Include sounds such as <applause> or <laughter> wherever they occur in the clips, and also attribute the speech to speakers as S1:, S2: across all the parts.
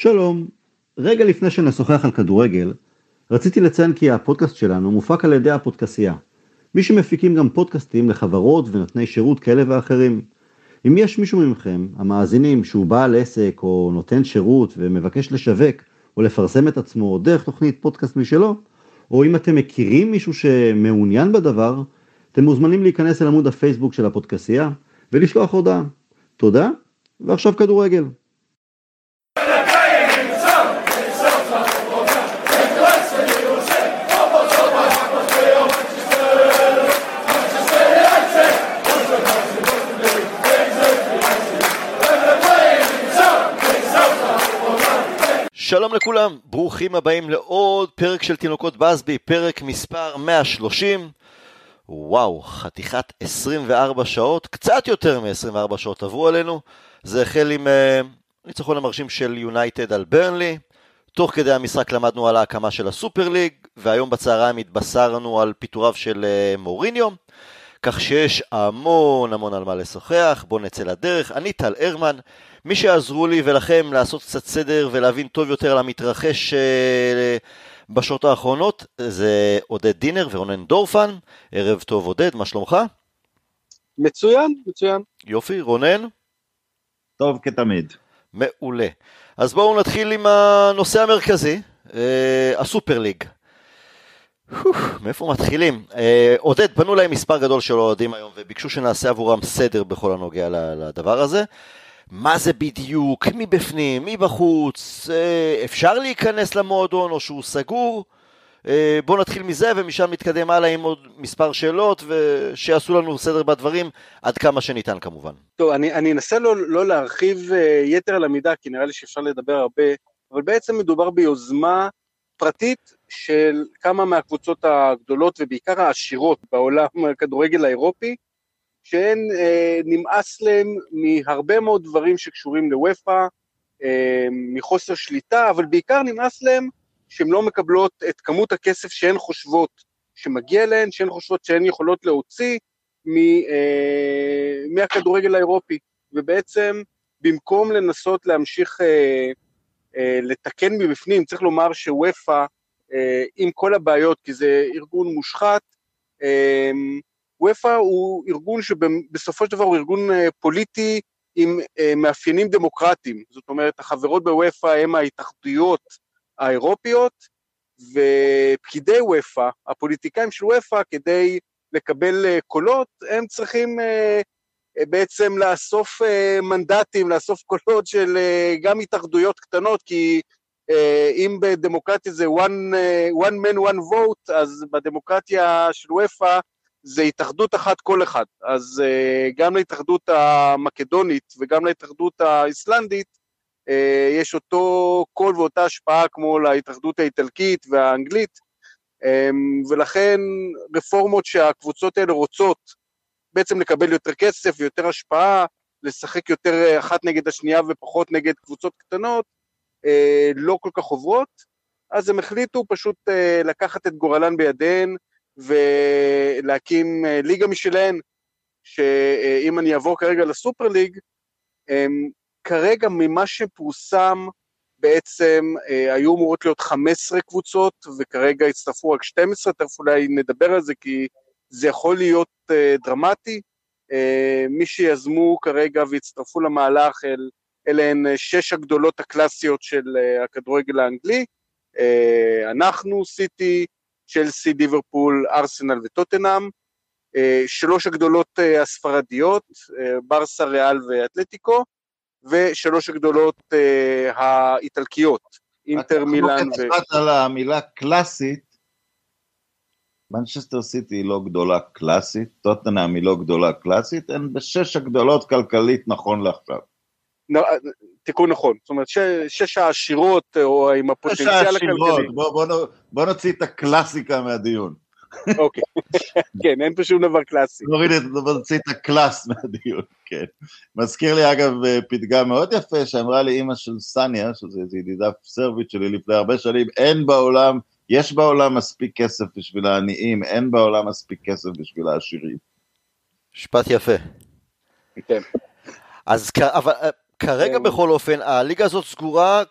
S1: שלום, רגע לפני שנשוחח על כדורגל, רציתי לציין כי הפודקאסט שלנו מופק על ידי הפודקסייה. מי שמפיקים גם פודקאסטים לחברות ונותני שירות כאלה ואחרים. אם יש מישהו מכם, המאזינים, שהוא בעל עסק או נותן שירות ומבקש לשווק או לפרסם את עצמו דרך תוכנית פודקאסט משלו, או אם אתם מכירים מישהו שמעוניין בדבר, אתם מוזמנים להיכנס אל עמוד הפייסבוק של הפודקסייה ולשלוח הודעה. תודה, ועכשיו כדורגל.
S2: שלום לכולם, ברוכים הבאים לעוד פרק של תינוקות בסבי, פרק מספר 130. וואו, חתיכת 24 שעות, קצת יותר מ-24 שעות עברו עלינו. זה החל עם uh, ניצחון המרשים של יונייטד על ברנלי. תוך כדי המשחק למדנו על ההקמה של הסופר ליג, והיום בצהריים התבשרנו על פיטוריו של uh, מוריניו. כך שיש המון המון על מה לשוחח, בואו נצא לדרך. אני טל הרמן, מי שיעזרו לי ולכם לעשות קצת סדר ולהבין טוב יותר על המתרחש אה, בשעות האחרונות זה עודד דינר ורונן דורפן. ערב טוב עודד, מה שלומך?
S3: מצוין, מצוין.
S2: יופי, רונן?
S4: טוב כתמיד.
S2: מעולה. אז בואו נתחיל עם הנושא המרכזי, אה, הסופר ליג. מאיפה מתחילים? אה, עודד, פנו להם מספר גדול של אוהדים היום וביקשו שנעשה עבורם סדר בכל הנוגע לדבר הזה. מה זה בדיוק, מבפנים, מבחוץ, אה, אפשר להיכנס למועדון או שהוא סגור? אה, בואו נתחיל מזה ומשם נתקדם הלאה עם עוד מספר שאלות ושיעשו לנו סדר בדברים עד כמה שניתן כמובן.
S3: טוב, אני, אני אנסה לא, לא להרחיב יתר על המידה כי נראה לי שאפשר לדבר הרבה, אבל בעצם מדובר ביוזמה פרטית של כמה מהקבוצות הגדולות ובעיקר העשירות בעולם הכדורגל האירופי, שהן אה, נמאס להם מהרבה מאוד דברים שקשורים לוופא, אה, מחוסר שליטה, אבל בעיקר נמאס להם שהן לא מקבלות את כמות הכסף שהן חושבות שמגיע להן, שהן חושבות שהן יכולות להוציא מ, אה, מהכדורגל האירופי. ובעצם במקום לנסות להמשיך אה, אה, לתקן מבפנים, צריך לומר שוופא, אה, עם כל הבעיות, כי זה ארגון מושחת, אה, וופא הוא ארגון שבסופו של דבר הוא ארגון פוליטי עם מאפיינים דמוקרטיים, זאת אומרת החברות בוופא הם ההתאחדויות האירופיות, ופקידי וופא, הפוליטיקאים של וופא, כדי לקבל קולות, הם צריכים בעצם לאסוף מנדטים, לאסוף קולות של גם התאחדויות קטנות, כי אם בדמוקרטיה זה one, one man one vote, אז בדמוקרטיה של וופא זה התאחדות אחת כל אחד. אז גם להתאחדות המקדונית וגם להתאחדות האיסלנדית יש אותו קול ואותה השפעה כמו להתאחדות האיטלקית והאנגלית, ולכן רפורמות שהקבוצות האלה רוצות בעצם לקבל יותר כסף ויותר השפעה, לשחק יותר אחת נגד השנייה ופחות נגד קבוצות קטנות, אה, לא כל כך עוברות, אז הם החליטו פשוט לקחת את גורלן בידיהן ולהקים אה, ליגה משלהן, שאם אני אעבור כרגע לסופר ליג, כרגע ממה שפורסם בעצם היו אמורות להיות 15 קבוצות וכרגע הצטרפו רק 12, תכף אולי נדבר על זה כי זה יכול להיות דרמטי. מי שיזמו כרגע והצטרפו למהלך אל אלה הן אה, שש הגדולות הקלאסיות של אה, הכדורגל האנגלי, אה, אנחנו, סיטי, צ'לסי, ליברפול, ארסנל וטוטנאם, שלוש הגדולות הספרדיות, ברסה, ריאל ואתלטיקו, ושלוש הגדולות האיטלקיות, אינטר, מילאן
S4: ו... רק על המילה קלאסית, מנצ'סטר סיטי היא לא גדולה קלאסית, טוטנאם היא לא גדולה קלאסית, הן בשש הגדולות כלכלית נכון לעכשיו.
S3: תיקון נכון, זאת אומרת שש העשירות או עם הפוטנציאל הכלכלי.
S4: בוא, בוא, בוא נוציא את הקלאסיקה מהדיון.
S3: אוקיי, <laughs> כן, אין פה שום דבר קלאסי.
S4: נוריד את, בוא נוציא את הקלאס מהדיון, כן. מזכיר לי אגב פתגם מאוד יפה שאמרה לי אימא של סניה, שזו ידידה סרבית שלי לפני הרבה שנים, אין בעולם, יש בעולם מספיק כסף בשביל העניים, אין בעולם מספיק כסף בשביל העשירים.
S2: משפט יפה. כן. אז אבל כרגע כן. בכל אופן, הליגה הזאת סגורה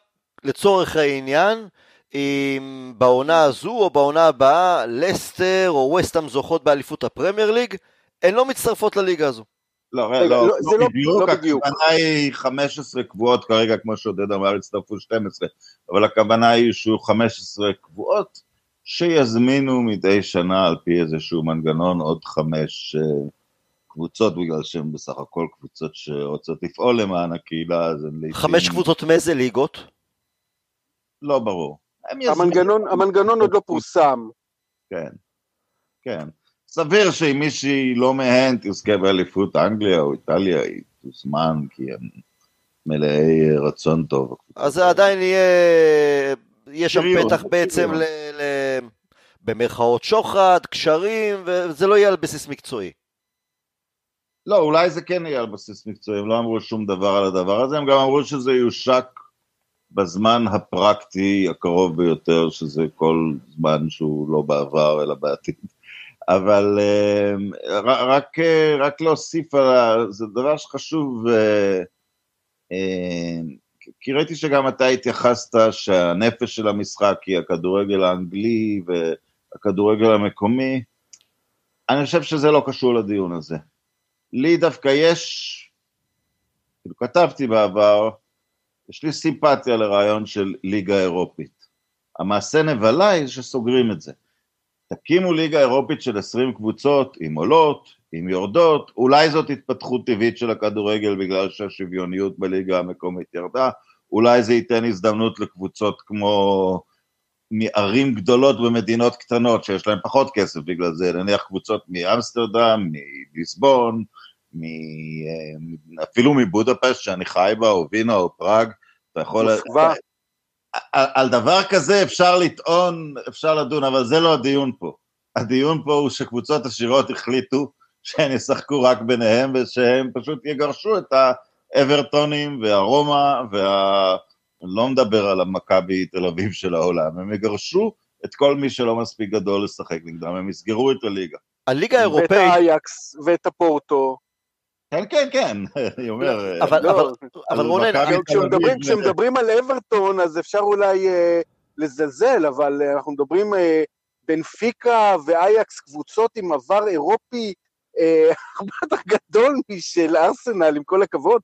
S2: לצורך העניין, אם בעונה הזו או בעונה הבאה לסטר או וסטאם זוכות באליפות הפרמייר ליג, הן לא מצטרפות לליגה הזו.
S4: לא,
S3: רגע,
S4: לא,
S3: לא,
S4: לא,
S3: זה לא-
S4: בדיוק,
S3: לא בדיוק.
S4: הכוונה היא 15 קבועות כרגע, כמו שעודד אמר, הצטרפו 12, אבל הכוונה היא שיהיו 15 קבועות שיזמינו מדי שנה על פי איזשהו מנגנון עוד חמש אה, קבוצות, בגלל שהן בסך הכל קבוצות שרוצות לפעול למען הקהילה, אז הן לעיתים...
S2: חמש קבוצות מאיזה ליגות?
S4: לא ברור.
S3: המנגנון, המנגנון עוד לא פורסם.
S4: כן, כן. סביר שאם מישהי לא מהן תזכה באליפות אנגליה או איטליה, היא תוזמן, כי הם מלאי רצון טוב.
S2: אז זה עדיין יהיה, יהיה שם פתח בעצם. ל... ל... במרכאות שוחד, קשרים, וזה לא יהיה על בסיס מקצועי.
S4: לא, אולי זה כן יהיה על בסיס מקצועי, הם לא אמרו שום דבר על הדבר הזה, הם גם אמרו שזה יושק בזמן הפרקטי הקרוב ביותר, שזה כל זמן שהוא לא בעבר אלא בעתיד. אבל ר- רק, אה, רק להוסיף על ה... זה דבר שחשוב, אה, אה, כי ראיתי שגם אתה התייחסת שהנפש של המשחק היא הכדורגל האנגלי והכדורגל המקומי. אני חושב שזה לא קשור לדיון הזה. לי דווקא יש, כאילו כתבתי בעבר, יש לי סימפתיה לרעיון של ליגה אירופית. המעשה נבלה היא שסוגרים את זה. תקימו ליגה אירופית של 20 קבוצות, עם עולות, עם יורדות, אולי זאת התפתחות טבעית של הכדורגל בגלל שהשוויוניות בליגה המקומית ירדה, אולי זה ייתן הזדמנות לקבוצות כמו מערים גדולות במדינות קטנות שיש להן פחות כסף בגלל זה, נניח קבוצות מאמסטרדם, מליסבון, מ... אה, אפילו מבודפשט שאני חי בה, או וינה או פראג, אתה יכול...
S3: מוסקבה.
S4: על, על דבר כזה אפשר לטעון, אפשר לדון, אבל זה לא הדיון פה. הדיון פה הוא שקבוצות עשירות החליטו שהן ישחקו רק ביניהם, ושהם פשוט יגרשו את האברטונים והרומא, וה... אני לא מדבר על המכבי תל אביב של העולם, הם יגרשו את כל מי שלא מספיק גדול לשחק נגדם, הם יסגרו את הליגה.
S2: הליגה
S3: ואת
S2: האירופאית,
S3: האייקס, ואת הפורטו.
S4: כן, כן, כן, <laughs> אני אומר...
S2: אבל-
S3: לא,
S2: אבל- אבל
S4: על
S2: רונן,
S3: כשמדברים, על אברטון, אז אפשר אולי אה, לזלזל, אבל אה, אנחנו מדברים אה, בנפיקה ואייקס, קבוצות עם עבר אירופי אה, <laughs> הרבה יותר גדול משל ארסנל, עם כל הכבוד.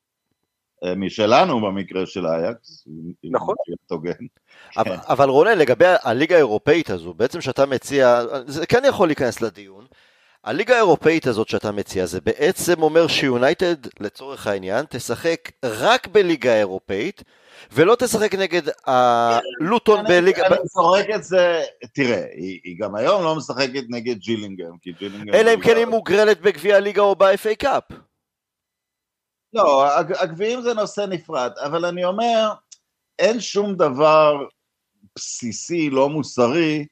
S4: אה, משלנו במקרה של אייקס.
S3: נכון.
S2: אבל, אבל רונן, לגבי הליגה האירופאית הזו, בעצם שאתה מציע, זה כן יכול להיכנס לדיון. הליגה האירופאית הזאת שאתה מציע, זה בעצם אומר שיונייטד, לצורך העניין, תשחק רק בליגה האירופאית, ולא תשחק נגד הלוטון בליגה...
S4: אני מפרק את זה, תראה, היא גם היום לא משחקת נגד ג'ילינגהם, כי ג'ילינגהם...
S2: אלא אם כן היא מוגרלת בגביע הליגה או ב-FA קאפ.
S4: לא, הג- הגביעים זה נושא נפרד, אבל אני אומר, אין שום דבר בסיסי, לא מוסרי,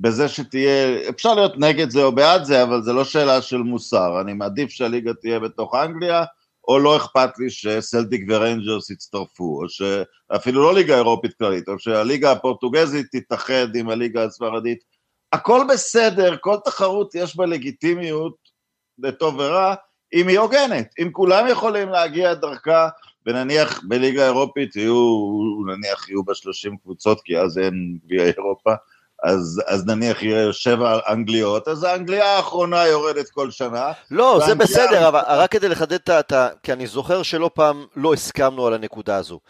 S4: בזה שתהיה, אפשר להיות נגד זה או בעד זה, אבל זה לא שאלה של מוסר. אני מעדיף שהליגה תהיה בתוך אנגליה, או לא אכפת לי שסלטיק וריינג'רס יצטרפו, או שאפילו לא ליגה אירופית כללית, או שהליגה הפורטוגזית תתאחד עם הליגה הספרדית. הכל בסדר, כל תחרות יש בה לגיטימיות, לטוב ורע, אם היא הוגנת. אם כולם יכולים להגיע דרכה, ונניח בליגה האירופית יהיו, נניח יהיו בה 30 קבוצות, כי אז אין גביע אירופה, אז, אז נניח יהיה שבע אנגליות, אז האנגליה האחרונה יורדת כל שנה.
S2: לא, זה בסדר, אבל רק כדי לחדד את ה... כי אני זוכר שלא פעם לא הסכמנו על הנקודה הזו.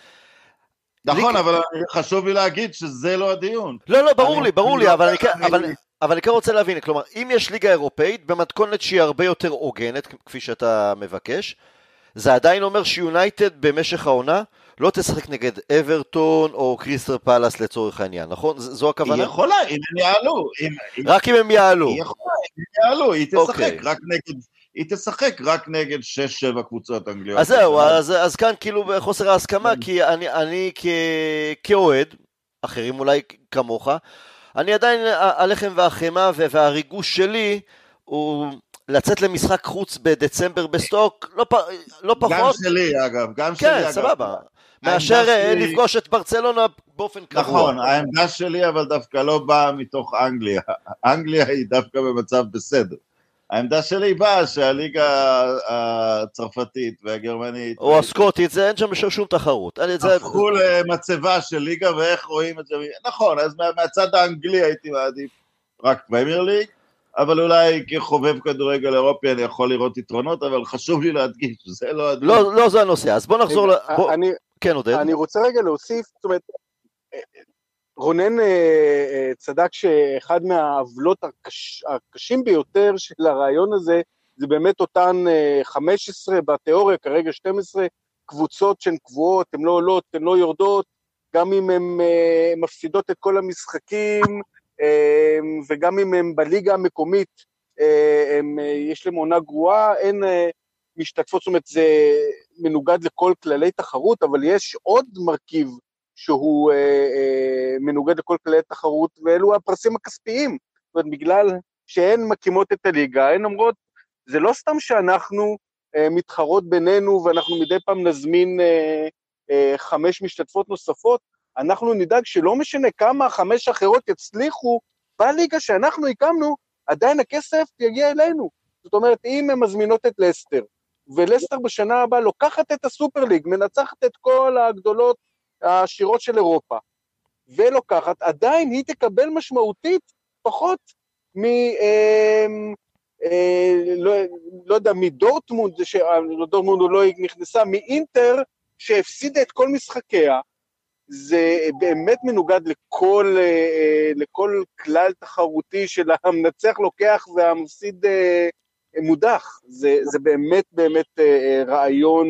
S4: נכון,
S2: ליגה-
S4: אבל חשוב לי להגיד שזה לא הדיון.
S2: לא, לא, ברור לי, ברור לי,
S4: לא-
S2: אבל אני כן-
S4: אני-
S2: אבל- אבל אני כן רוצה להבין, כלומר, אם יש ליגה אירופאית במתכונת שהיא הרבה יותר הוגנת, כפי שאתה מבקש, זה עדיין אומר שיונייטד במשך העונה לא תשחק נגד אברטון או קריסטל פאלאס לצורך העניין, נכון? זו
S4: היא
S2: הכוונה?
S4: יכולה, אם הם יעלו. אם-
S2: רק אם הם יעלו.
S4: היא יכולה, אם הם יעלו, היא תשחק
S2: אוקיי.
S4: רק נגד... היא תשחק רק נגד 6-7 קבוצות אנגליות.
S2: אז זהו. אז, אז כאן כאילו בחוסר ההסכמה, כי אני, אני כ, כאוהד, אחרים אולי כמוך, אני עדיין, הלחם והחמאה וה- והריגוש שלי הוא לצאת למשחק חוץ בדצמבר בסטוק, לא, פ, לא
S4: גם
S2: פחות,
S4: שלי אגב, גם שלי
S2: כן,
S4: אגב.
S2: סבבה,
S4: העמדה
S2: מאשר אה,
S4: שלי-
S2: לפגוש את ברצלונה באופן קבוע.
S4: נכון, העמדה שלי אבל דווקא לא באה מתוך אנגליה. אנגליה היא דווקא במצב בסדר. העמדה שלי באה שהליגה הצרפתית והגרמנית...
S2: או הסקוטית, זה אין שם שום תחרות.
S4: הפכו למצבה של ליגה ואיך רואים את זה. נכון, אז מהצד האנגלי הייתי מעדיף רק פרמייר ליג, אבל אולי כחובב כדורגל אירופי אני יכול לראות יתרונות, אבל חשוב לי להדגיש, זה לא...
S2: לא, לא זה הנושא, אז בוא נחזור ל... כן, עודד.
S3: אני רוצה רגע להוסיף, זאת אומרת, רונן אה, אה, צדק שאחד מהעוולות הקש, הקשים ביותר של הרעיון הזה, זה באמת אותן 15, אה, בתיאוריה כרגע 12, קבוצות שהן קבועות, הן לא עולות, הן לא יורדות, גם אם הן מפסידות את כל המשחקים, וגם אם הן בליגה המקומית, הם, יש להם עונה גרועה, אין משתתפות, זאת אומרת, זה מנוגד לכל כללי תחרות, אבל יש עוד מרכיב שהוא אה, אה, מנוגד לכל כללי תחרות, ואלו הפרסים הכספיים. זאת אומרת, בגלל שהן מקימות את הליגה, הן אומרות, זה לא סתם שאנחנו אה, מתחרות בינינו ואנחנו מדי פעם נזמין אה, אה, חמש משתתפות נוספות, אנחנו נדאג שלא משנה כמה חמש אחרות יצליחו בליגה שאנחנו הקמנו, עדיין הכסף יגיע אלינו. זאת אומרת, אם הן מזמינות את לסטר, ולסטר בשנה הבאה לוקחת את הסופר ליג, מנצחת את כל הגדולות העשירות של אירופה, ולוקחת, עדיין היא תקבל משמעותית פחות מ... אה, אה, לא, לא יודע, מדורטמונד, שדורטמונד לא נכנסה, מאינטר, שהפסידה את כל משחקיה, זה באמת מנוגד לכל, אה, לכל כלל תחרותי של המנצח לוקח והמפסיד אה, מודח. זה, זה באמת באמת אה, רעיון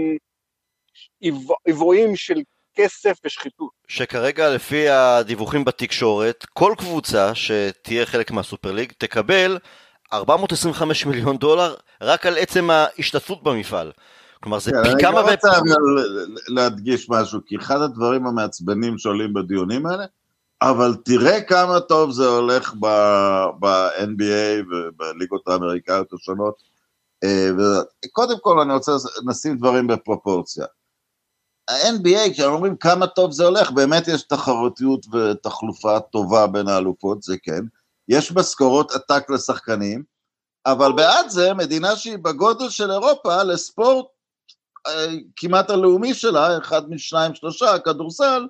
S3: עבריים של כסף ושחיתות.
S2: שכרגע לפי הדיווחים בתקשורת, כל קבוצה שתהיה חלק מהסופר ליג תקבל 425 מיליון דולר רק על עצם ההשתתפות במפעל. כלומר זה פי כמה...
S4: אני רוצה להדגיש משהו, כי אחד הדברים המעצבנים שעולים בדיונים האלה, אבל תראה כמה טוב זה הולך ב-NBA ובליגות האמריקאיות השונות. אה, קודם כל אני רוצה לשים דברים בפרופורציה. ה-NBA, כשאנחנו אומרים כמה טוב זה הולך, באמת יש תחרותיות ותחלופה טובה בין האלופות, זה כן. יש משכורות עתק לשחקנים, אבל בעד זה, מדינה שהיא בגודל של אירופה, לספורט אה, כמעט הלאומי שלה, אחד משניים שלושה, הכדורסל,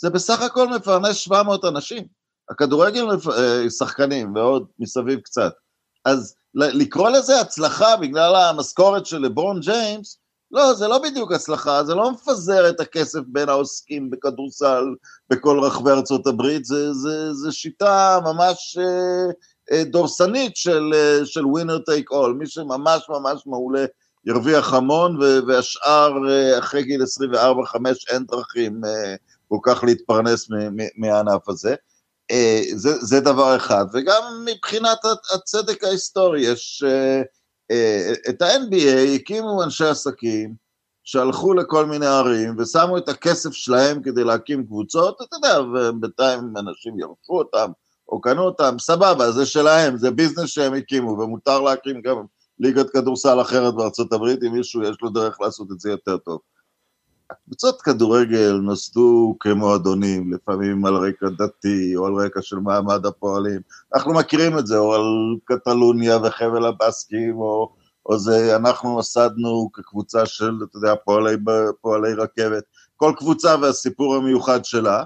S4: זה בסך הכל מפרנס 700 אנשים. הכדורגל אה, שחקנים ועוד מסביב קצת. אז לקרוא לזה הצלחה בגלל המשכורת של לברון ג'יימס, לא, זה לא בדיוק הצלחה, זה לא מפזר את הכסף בין העוסקים בכדורסל בכל רחבי ארצות הברית, זה, זה, זה שיטה ממש אה, אה, דורסנית של, אה, של winner take all, מי שממש ממש מעולה ירוויח המון, והשאר אה, אחרי גיל 24-5 אין דרכים אה, כל כך להתפרנס מהענף הזה. אה, זה, זה דבר אחד, וגם מבחינת הצדק ההיסטורי, יש... אה, אה, את ה-NBA הקימו אנשי עסקים שהלכו לכל מיני ערים ושמו את הכסף שלהם כדי להקים קבוצות, אתה יודע, ובינתיים אנשים ירשו אותם או קנו אותם, סבבה, זה שלהם, זה ביזנס שהם הקימו, ומותר להקים גם ליגת כדורסל אחרת בארצות הברית, אם מישהו יש לו דרך לעשות את זה יותר טוב. קבוצות כדורגל נוסדו כמועדונים, לפעמים על רקע דתי או על רקע של מעמד הפועלים. אנחנו מכירים את זה, או על קטלוניה וחבל הבסקים, או, או זה, אנחנו נוסדנו כקבוצה של, אתה יודע, פועלי, פועלי רכבת. כל קבוצה והסיפור המיוחד שלה.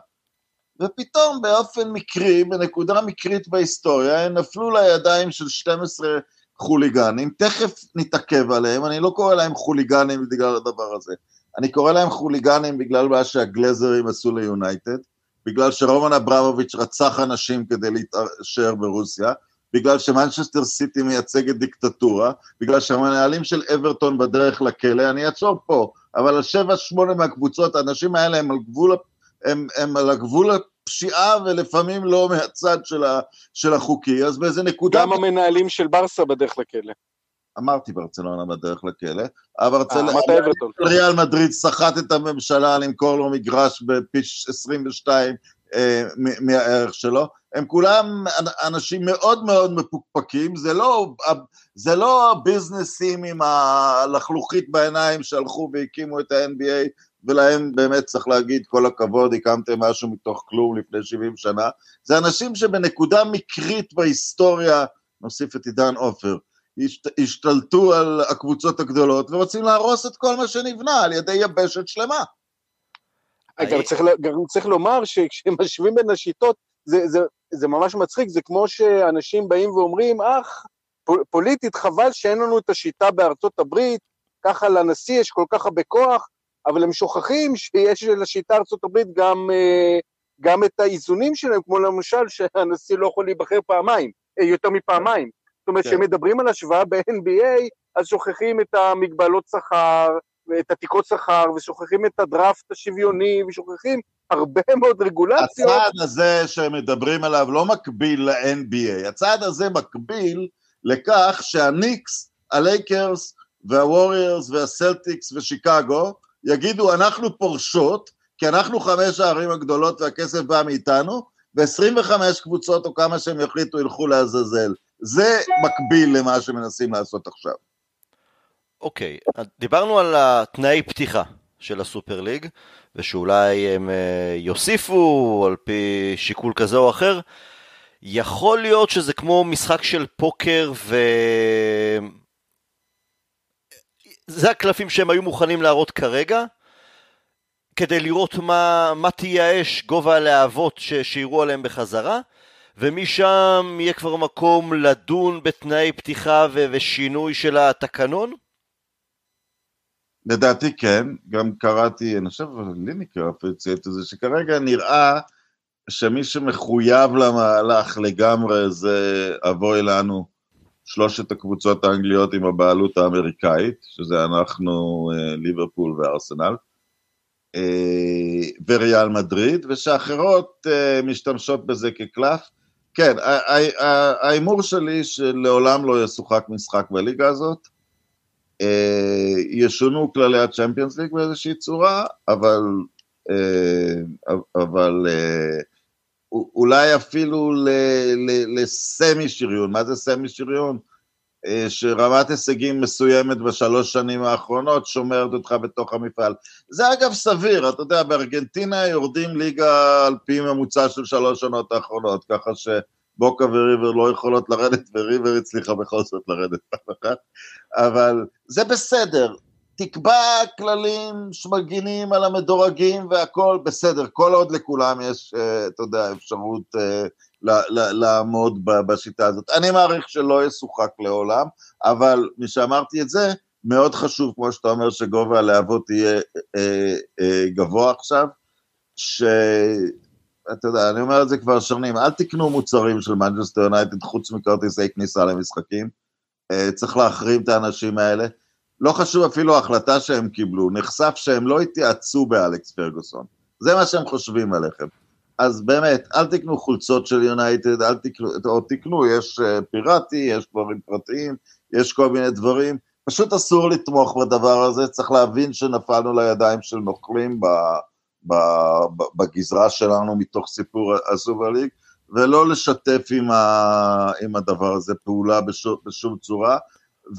S4: ופתאום באופן מקרי, בנקודה מקרית בהיסטוריה, הם נפלו לידיים של 12 חוליגנים, תכף נתעכב עליהם, אני לא קורא להם חוליגנים בגלל הדבר הזה. אני קורא להם חוליגנים בגלל מה שהגלזרים עשו ליונייטד, בגלל שרומן אברמוביץ' רצח אנשים כדי להתעשר ברוסיה, בגלל שמנצ'סטר סיטי מייצגת דיקטטורה, בגלל שהמנהלים של אברטון בדרך לכלא, אני אעצור פה, אבל על שבע שמונה מהקבוצות, האנשים האלה הם על גבול, הם, הם על הגבול הפשיעה ולפעמים לא מהצד של, ה, של החוקי, אז באיזה נקודה...
S3: גם המנהלים של ברסה בדרך לכלא.
S4: אמרתי ברצלונה בדרך לכלא, אבל ריאל מדריד סחט את הממשלה למכור לו מגרש בפיש 22 אה, מהערך שלו, הם כולם אנשים מאוד מאוד מפוקפקים, זה לא, זה לא ביזנסים עם הלחלוכית בעיניים שהלכו והקימו את ה-NBA ולהם באמת צריך להגיד כל הכבוד, הקמתם משהו מתוך כלום לפני 70 שנה, זה אנשים שבנקודה מקרית בהיסטוריה, נוסיף את עידן עופר, השתלטו על הקבוצות הגדולות ורוצים להרוס את כל מה שנבנה על ידי יבשת שלמה.
S3: גם צריך, גם צריך לומר שכשמשווים <laughs> בין השיטות, זה, זה, זה ממש מצחיק, זה כמו שאנשים באים ואומרים, אך, פוליטית חבל שאין לנו את השיטה בארצות הברית, ככה לנשיא יש כל כך הרבה כוח, אבל הם שוכחים שיש לשיטה ארצות הברית גם, אה, גם את האיזונים שלהם, כמו למשל שהנשיא לא יכול להיבחר פעמיים, אה, יותר מפעמיים. זאת אומרת, כן. מדברים על השוואה ב-NBA, אז שוכחים את המגבלות שכר, ואת התקרות שכר, ושוכחים את הדראפט השוויוני, ושוכחים הרבה <laughs> מאוד רגולציות.
S4: הצעד הזה שהם מדברים עליו לא מקביל ל-NBA, הצעד הזה מקביל לכך שהניקס, הלייקרס והווריירס והסלטיקס ושיקגו יגידו אנחנו פורשות, כי אנחנו חמש הערים הגדולות והכסף בא מאיתנו, ו-25 קבוצות או כמה שהם יחליטו ילכו לעזאזל. זה מקביל למה שמנסים לעשות עכשיו.
S2: אוקיי, okay. דיברנו על התנאי פתיחה של הסופר ליג, ושאולי הם אה, יוסיפו על פי שיקול כזה או אחר. יכול להיות שזה כמו משחק של פוקר ו... זה הקלפים שהם היו מוכנים להראות כרגע, כדי לראות מה, מה תהיה האש, גובה הלהבות שיראו עליהם בחזרה, ומשם יהיה כבר מקום לדון בתנאי פתיחה ו- ושינוי של התקנון?
S4: לדעתי כן, גם קראתי, אני חושב, ליניקר ציית את זה, שכרגע נראה שמי שמחויב למהלך לגמרי זה אבוי לנו שלושת הקבוצות האנגליות עם הבעלות האמריקאית, שזה אנחנו, אה, ליברפול וארסנל, אה, וריאל מדריד, ושאחרות אה, משתמשות בזה כקלף. כן, ההימור שלי שלעולם לא ישוחק משחק בליגה הזאת, ישונו כללי הצ'מפיונס ליג באיזושהי צורה, אבל, אבל אולי אפילו לסמי שריון, מה זה סמי שריון? אה, שרמת הישגים מסוימת בשלוש שנים האחרונות שומרת אותך בתוך המפעל. זה אגב סביר, אתה יודע, בארגנטינה יורדים ליגה על פי ממוצע של שלוש שנות האחרונות, ככה שבוקה וריבר לא יכולות לרדת, וריבר הצליחה בכל זאת לרדת פעם אחת, אבל זה בסדר, תקבע כללים שמגינים על המדורגים והכל, בסדר, כל עוד לכולם יש, אה, אתה יודע, אפשרות אה, לעמוד בשיטה הזאת. אני מעריך שלא ישוחק לעולם, אבל משאמרתי את זה, מאוד חשוב, כמו שאתה אומר, שגובה הלהבות יהיה אה, גבוה עכשיו, שאתה יודע, אני אומר את זה כבר שנים, אל תקנו מוצרים של מנצ'סטר יונייטד חוץ מכרטיסי כניסה למשחקים, צריך להחרים את האנשים האלה. לא חשוב אפילו ההחלטה שהם קיבלו, נחשף שהם לא התייעצו באלכס פרגוסון. זה מה שהם חושבים עליכם. אז באמת, אל תקנו חולצות של יונייטד, אל תקנו, או תקנו, יש אה, פיראטי, יש דברים פרטיים, יש כל מיני דברים. פשוט אסור לתמוך בדבר הזה, צריך להבין שנפלנו לידיים של נוכלים ב, ב, ב, בגזרה שלנו מתוך סיפור הסובר ליג, ולא לשתף עם, ה, עם הדבר הזה פעולה בשום, בשום צורה.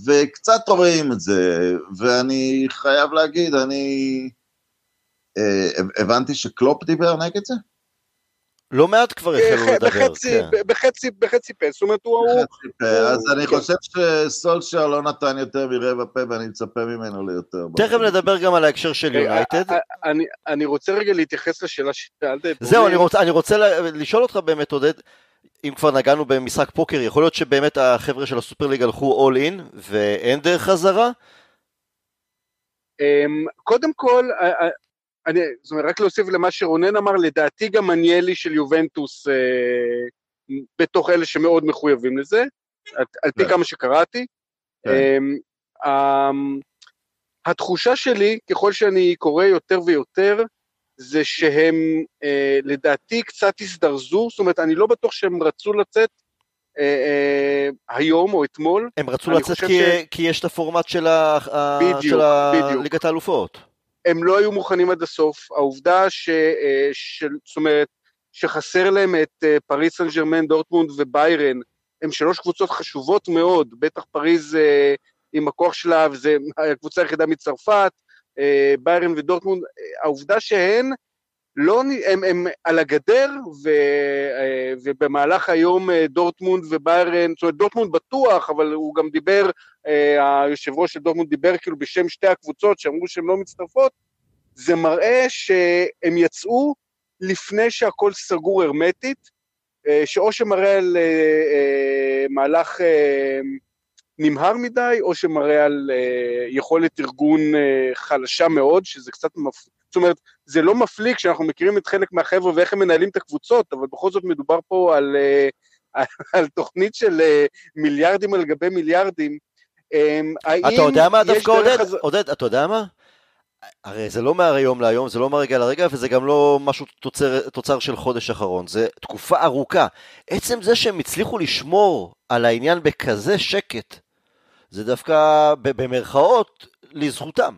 S4: וקצת רואים את זה, ואני חייב להגיד, אני אה, הבנתי שקלופ דיבר נגד זה?
S2: לא מעט כבר החלו לדבר,
S3: בחצי, כן. בחצי, בחצי פה, זאת אומרת הוא... בחצי
S4: פה, אז אני כן. חושב שסולשר לא נתן יותר מרבע פה ואני מצפה ממנו ליותר.
S2: תכף נדבר גם על ההקשר של יונייטד.
S3: אה, אה, אני רוצה רגע להתייחס לשאלה ששאלת.
S2: זהו, אני רוצה לשאול אותך באמת, עודד, אם כבר נגענו במשחק פוקר, יכול להיות שבאמת החבר'ה של הסופר ליג הלכו אול אין ואין דרך חזרה?
S3: אמ, קודם כל, אה, אה, אני, זאת אומרת, רק להוסיף למה שרונן אמר, לדעתי גם מניאלי של יובנטוס אה, בתוך אלה שמאוד מחויבים לזה, על, על פי כן. כמה שקראתי. אמ, התחושה שלי, ככל שאני קורא יותר ויותר, זה שהם אה, לדעתי קצת הזדרזו, זאת אומרת, אני לא בטוח שהם רצו לצאת אה, אה, היום או אתמול.
S2: הם רצו לצאת כי, ש... כי יש את הפורמט של, ה... בדיוק, של ה... בדיוק. ליגת האלופות.
S3: הם לא היו מוכנים עד הסוף. העובדה ש... אה, של... זאת אומרת, שחסר להם את אה, פריז סן ז'רמן, דורטמונד וביירן, הם שלוש קבוצות חשובות מאוד, בטח פריז אה, עם הכוח שלה, וזו הקבוצה היחידה מצרפת, אה, ביירן ודורטמונד, העובדה שהן לא, הם, הם על הגדר, ו, אה, ובמהלך היום אה, דורטמונד וביירן, זאת אומרת דורטמונד בטוח, אבל הוא גם דיבר, אה, היושב ראש של דורטמונד דיבר כאילו בשם שתי הקבוצות שאמרו שהן לא מצטרפות, זה מראה שהם יצאו לפני שהכל סגור הרמטית, שאו שמראה על מהלך נמהר מדי, או שמראה על יכולת ארגון חלשה מאוד, שזה קצת מפ... זאת אומרת, זה לא מפליא כשאנחנו מכירים את חלק מהחבר'ה ואיך הם מנהלים את הקבוצות, אבל בכל זאת מדובר פה על, אה, <laughs> על, על תוכנית של אה, מיליארדים על גבי מיליארדים.
S2: אמ, אתה יודע מה דווקא עודד? חז... עודד, אתה יודע מה? הרי זה לא מהיום להיום, זה לא מהרגע לרגע, וזה גם לא משהו תוצר, תוצר של חודש אחרון, זה תקופה ארוכה. עצם זה שהם הצליחו לשמור על העניין בכזה שקט, זה דווקא במרכאות לזכותם.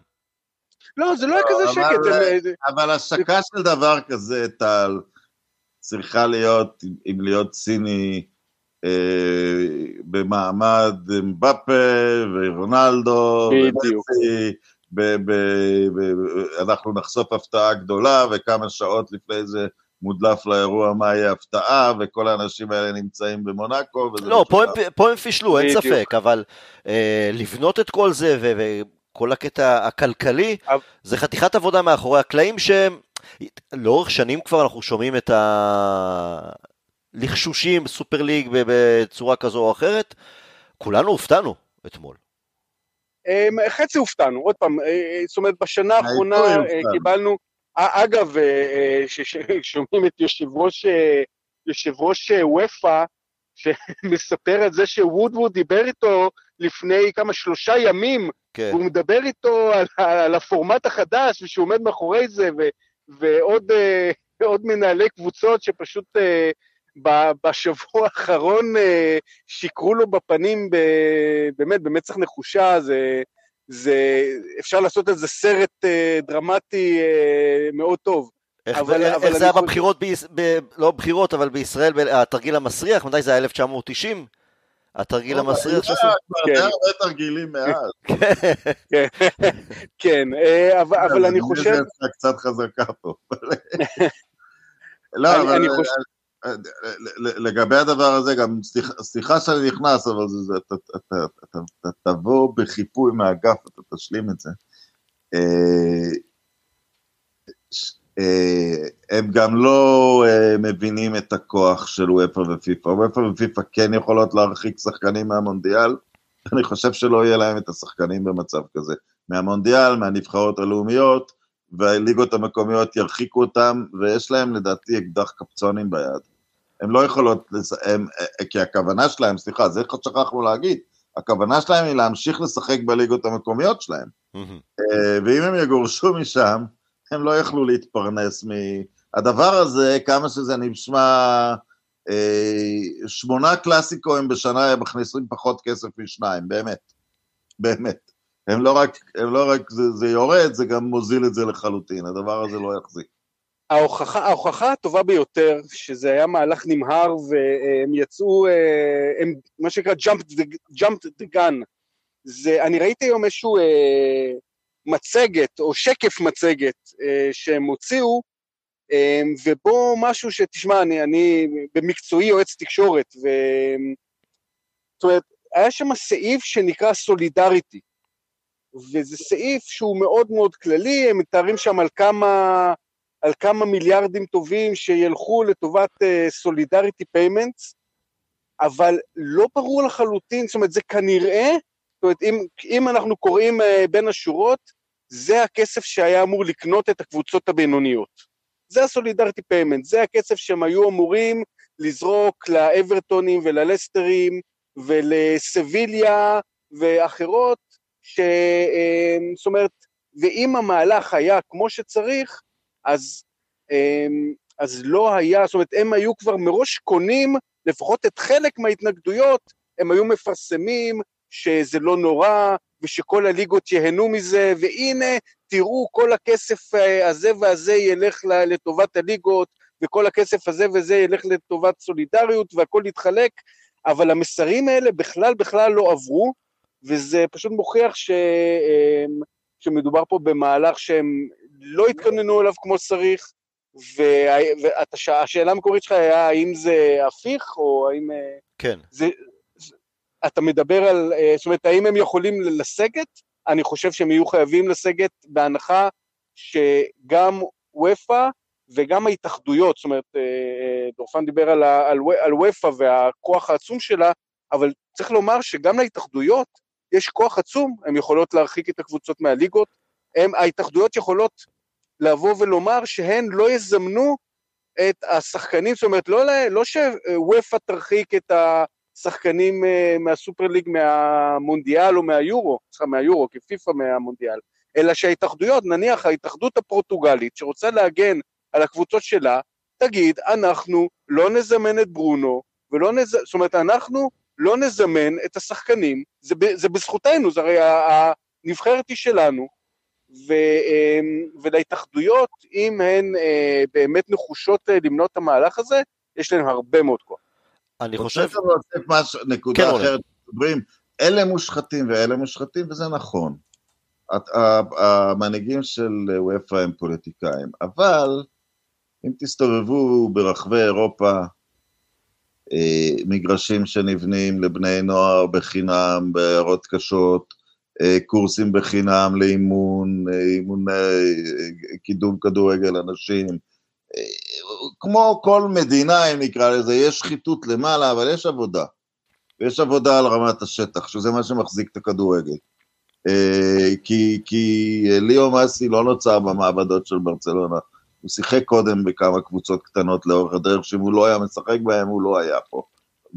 S3: לא, זה לא היה כזה שקט.
S4: אבל השקה של דבר כזה, טל, צריכה להיות, אם להיות ציני, אה, במעמד מבפה ורונלדו. אנחנו נחשוף הפתעה גדולה, וכמה שעות לפני זה מודלף לאירוע מה יהיה הפתעה, וכל האנשים האלה נמצאים במונאקו.
S2: לא, פה הם, פה הם פישלו, אין ספק, אבל אה, לבנות את כל זה, כל הקטע הכלכלי, זה חתיכת עבודה מאחורי הקלעים שהם, לאורך שנים כבר אנחנו שומעים את הלחשושים סופר ליג בצורה כזו או אחרת, כולנו הופתענו אתמול.
S3: אמ, חצי הופתענו, עוד פעם, אה, אה, זאת אומרת בשנה האחרונה אה, קיבלנו, אגב, ששומעים את יושב ראש, יושב ראש ופא, שמספר על זה שוודווד דיבר איתו לפני כמה, שלושה ימים, כן. והוא מדבר איתו על, על הפורמט החדש, ושהוא עומד מאחורי זה, ו, ועוד uh, מנהלי קבוצות שפשוט uh, בשבוע האחרון uh, שיקרו לו בפנים ב, באמת במצח נחושה, זה, זה, אפשר לעשות על זה סרט uh, דרמטי uh, מאוד טוב.
S2: איך, אבל, איך אבל זה היה בבחירות, ב, לא בחירות, אבל בישראל, התרגיל המסריח, מתי זה היה 1990? התרגיל המסריח
S4: שעשו. כבר די הרבה תרגילים מאז. <laughs>
S3: כן, כן אה, אבל אני חושב...
S4: זה קצת חזקה פה. <laughs> לא, אבל אה, לגבי הדבר הזה, גם סליחה שאני נכנס, אבל אתה תבוא בחיפוי מהאגף, אתה תשלים את זה. אה, אה, הם גם לא אה, מבינים את הכוח של וופא ופיפ"א. וופא ופיפ"א כן יכולות להרחיק שחקנים מהמונדיאל, אני חושב שלא יהיה להם את השחקנים במצב כזה. מהמונדיאל, מהנבחרות הלאומיות, והליגות המקומיות ירחיקו אותם, ויש להם לדעתי אקדח קפצונים ביד. הם לא יכולות, הם, אה, כי הכוונה שלהם, סליחה, זה שכחנו להגיד, הכוונה שלהם היא להמשיך לשחק בליגות המקומיות שלהם. Mm-hmm. ואם הם יגורשו משם, הם לא יכלו להתפרנס מ... הדבר הזה, כמה שזה נשמע, אה, שמונה קלאסיקואים בשנה הם מכניסים פחות כסף משניים, באמת, באמת. הם לא רק, הם לא רק זה, זה יורד, זה גם מוזיל את זה לחלוטין, הדבר הזה לא יחזיק.
S3: ההוכחה, ההוכחה הטובה ביותר, שזה היה מהלך נמהר והם יצאו, אה, הם מה שנקרא jumped the, the gun, זה, אני ראיתי היום איזשהו אה, מצגת או שקף מצגת אה, שהם הוציאו, אה, ובוא משהו שתשמע, אני, אני במקצועי יועץ תקשורת, ו... זאת אומרת, היה שם סעיף שנקרא solidarity, וזה סעיף שהוא מאוד מאוד כללי, הם מתארים שם על כמה, על כמה מיליארדים טובים שילכו לטובת solidarity אה, payments, אבל לא ברור לחלוטין, זאת אומרת, זה כנראה, זאת אומרת, אם, אם אנחנו קוראים אה, בין השורות, זה הכסף שהיה אמור לקנות את הקבוצות הבינוניות. זה ה solidarity payment, זה הכסף שהם היו אמורים לזרוק לאברטונים וללסטרים ולסביליה ואחרות, ש... אמ, זאת אומרת, ואם המהלך היה כמו שצריך, אז, אמ, אז לא היה, זאת אומרת, הם היו כבר מראש קונים לפחות את חלק מההתנגדויות, הם היו מפרסמים שזה לא נורא, ושכל הליגות ייהנו מזה, והנה, תראו, כל הכסף אה, הזה והזה ילך לטובת הליגות, וכל הכסף הזה וזה ילך לטובת סולידריות, והכל יתחלק, אבל המסרים האלה בכלל בכלל לא עברו, וזה פשוט מוכיח ש... אה, שמדובר פה במהלך שהם לא התכוננו אליו כמו שצריך, והשאלה המקורית שלך היה האם זה הפיך, או האם... אה,
S2: כן.
S3: זה, אתה מדבר על, אה, זאת אומרת, האם הם יכולים לסגת? אני חושב שהם יהיו חייבים לסגת בהנחה שגם ופא וגם ההתאחדויות, זאת אומרת, אה, דורפן דיבר על, על, על ופא והכוח העצום שלה, אבל צריך לומר שגם להתאחדויות יש כוח עצום, הן יכולות להרחיק את הקבוצות מהליגות, הם, ההתאחדויות יכולות לבוא ולומר שהן לא יזמנו את השחקנים, זאת אומרת, לא, לא שוופא תרחיק את השחקנים אה, מהסופר ליג מהמונדיאל או מהיורו, סליחה, מהיורו, כפיפ"א מהמונדיאל, אלא שההתאחדויות, נניח ההתאחדות הפורטוגלית שרוצה להגן על הקבוצות שלה, תגיד, אנחנו לא נזמן את ברונו, ולא נז... זאת אומרת, אנחנו לא נזמן את השחקנים, זה. זה בזכותנו, זה הרי הנבחרת היא שלנו, ו, אמ, ולהתאחדויות, אם הן אה, באמת נחושות אה, למנות את המהלך הזה, יש להן הרבה מאוד כוח.
S2: אני חושב... רוצה
S4: להוסיף משהו, נקודה כן, אחרת, מדברים, אלה מושחתים ואלה מושחתים, וזה נכון. המנהיגים של וופא הם פוליטיקאים, אבל אם תסתובבו ברחבי אירופה, אה, מגרשים שנבנים לבני נוער בחינם, בעיירות קשות, קורסים בחינם לאימון, אה, אימון קידום כדורגל אנשים, כמו כל מדינה, אם נקרא לזה, יש שחיתות למעלה, אבל יש עבודה. ויש עבודה על רמת השטח, שזה מה שמחזיק את הכדורגל. כי, כי ליאו מאסי לא נוצר במעבדות של ברצלונה. הוא שיחק קודם בכמה קבוצות קטנות לאורך הדרך, שאם הוא לא היה משחק בהם, הוא לא היה פה.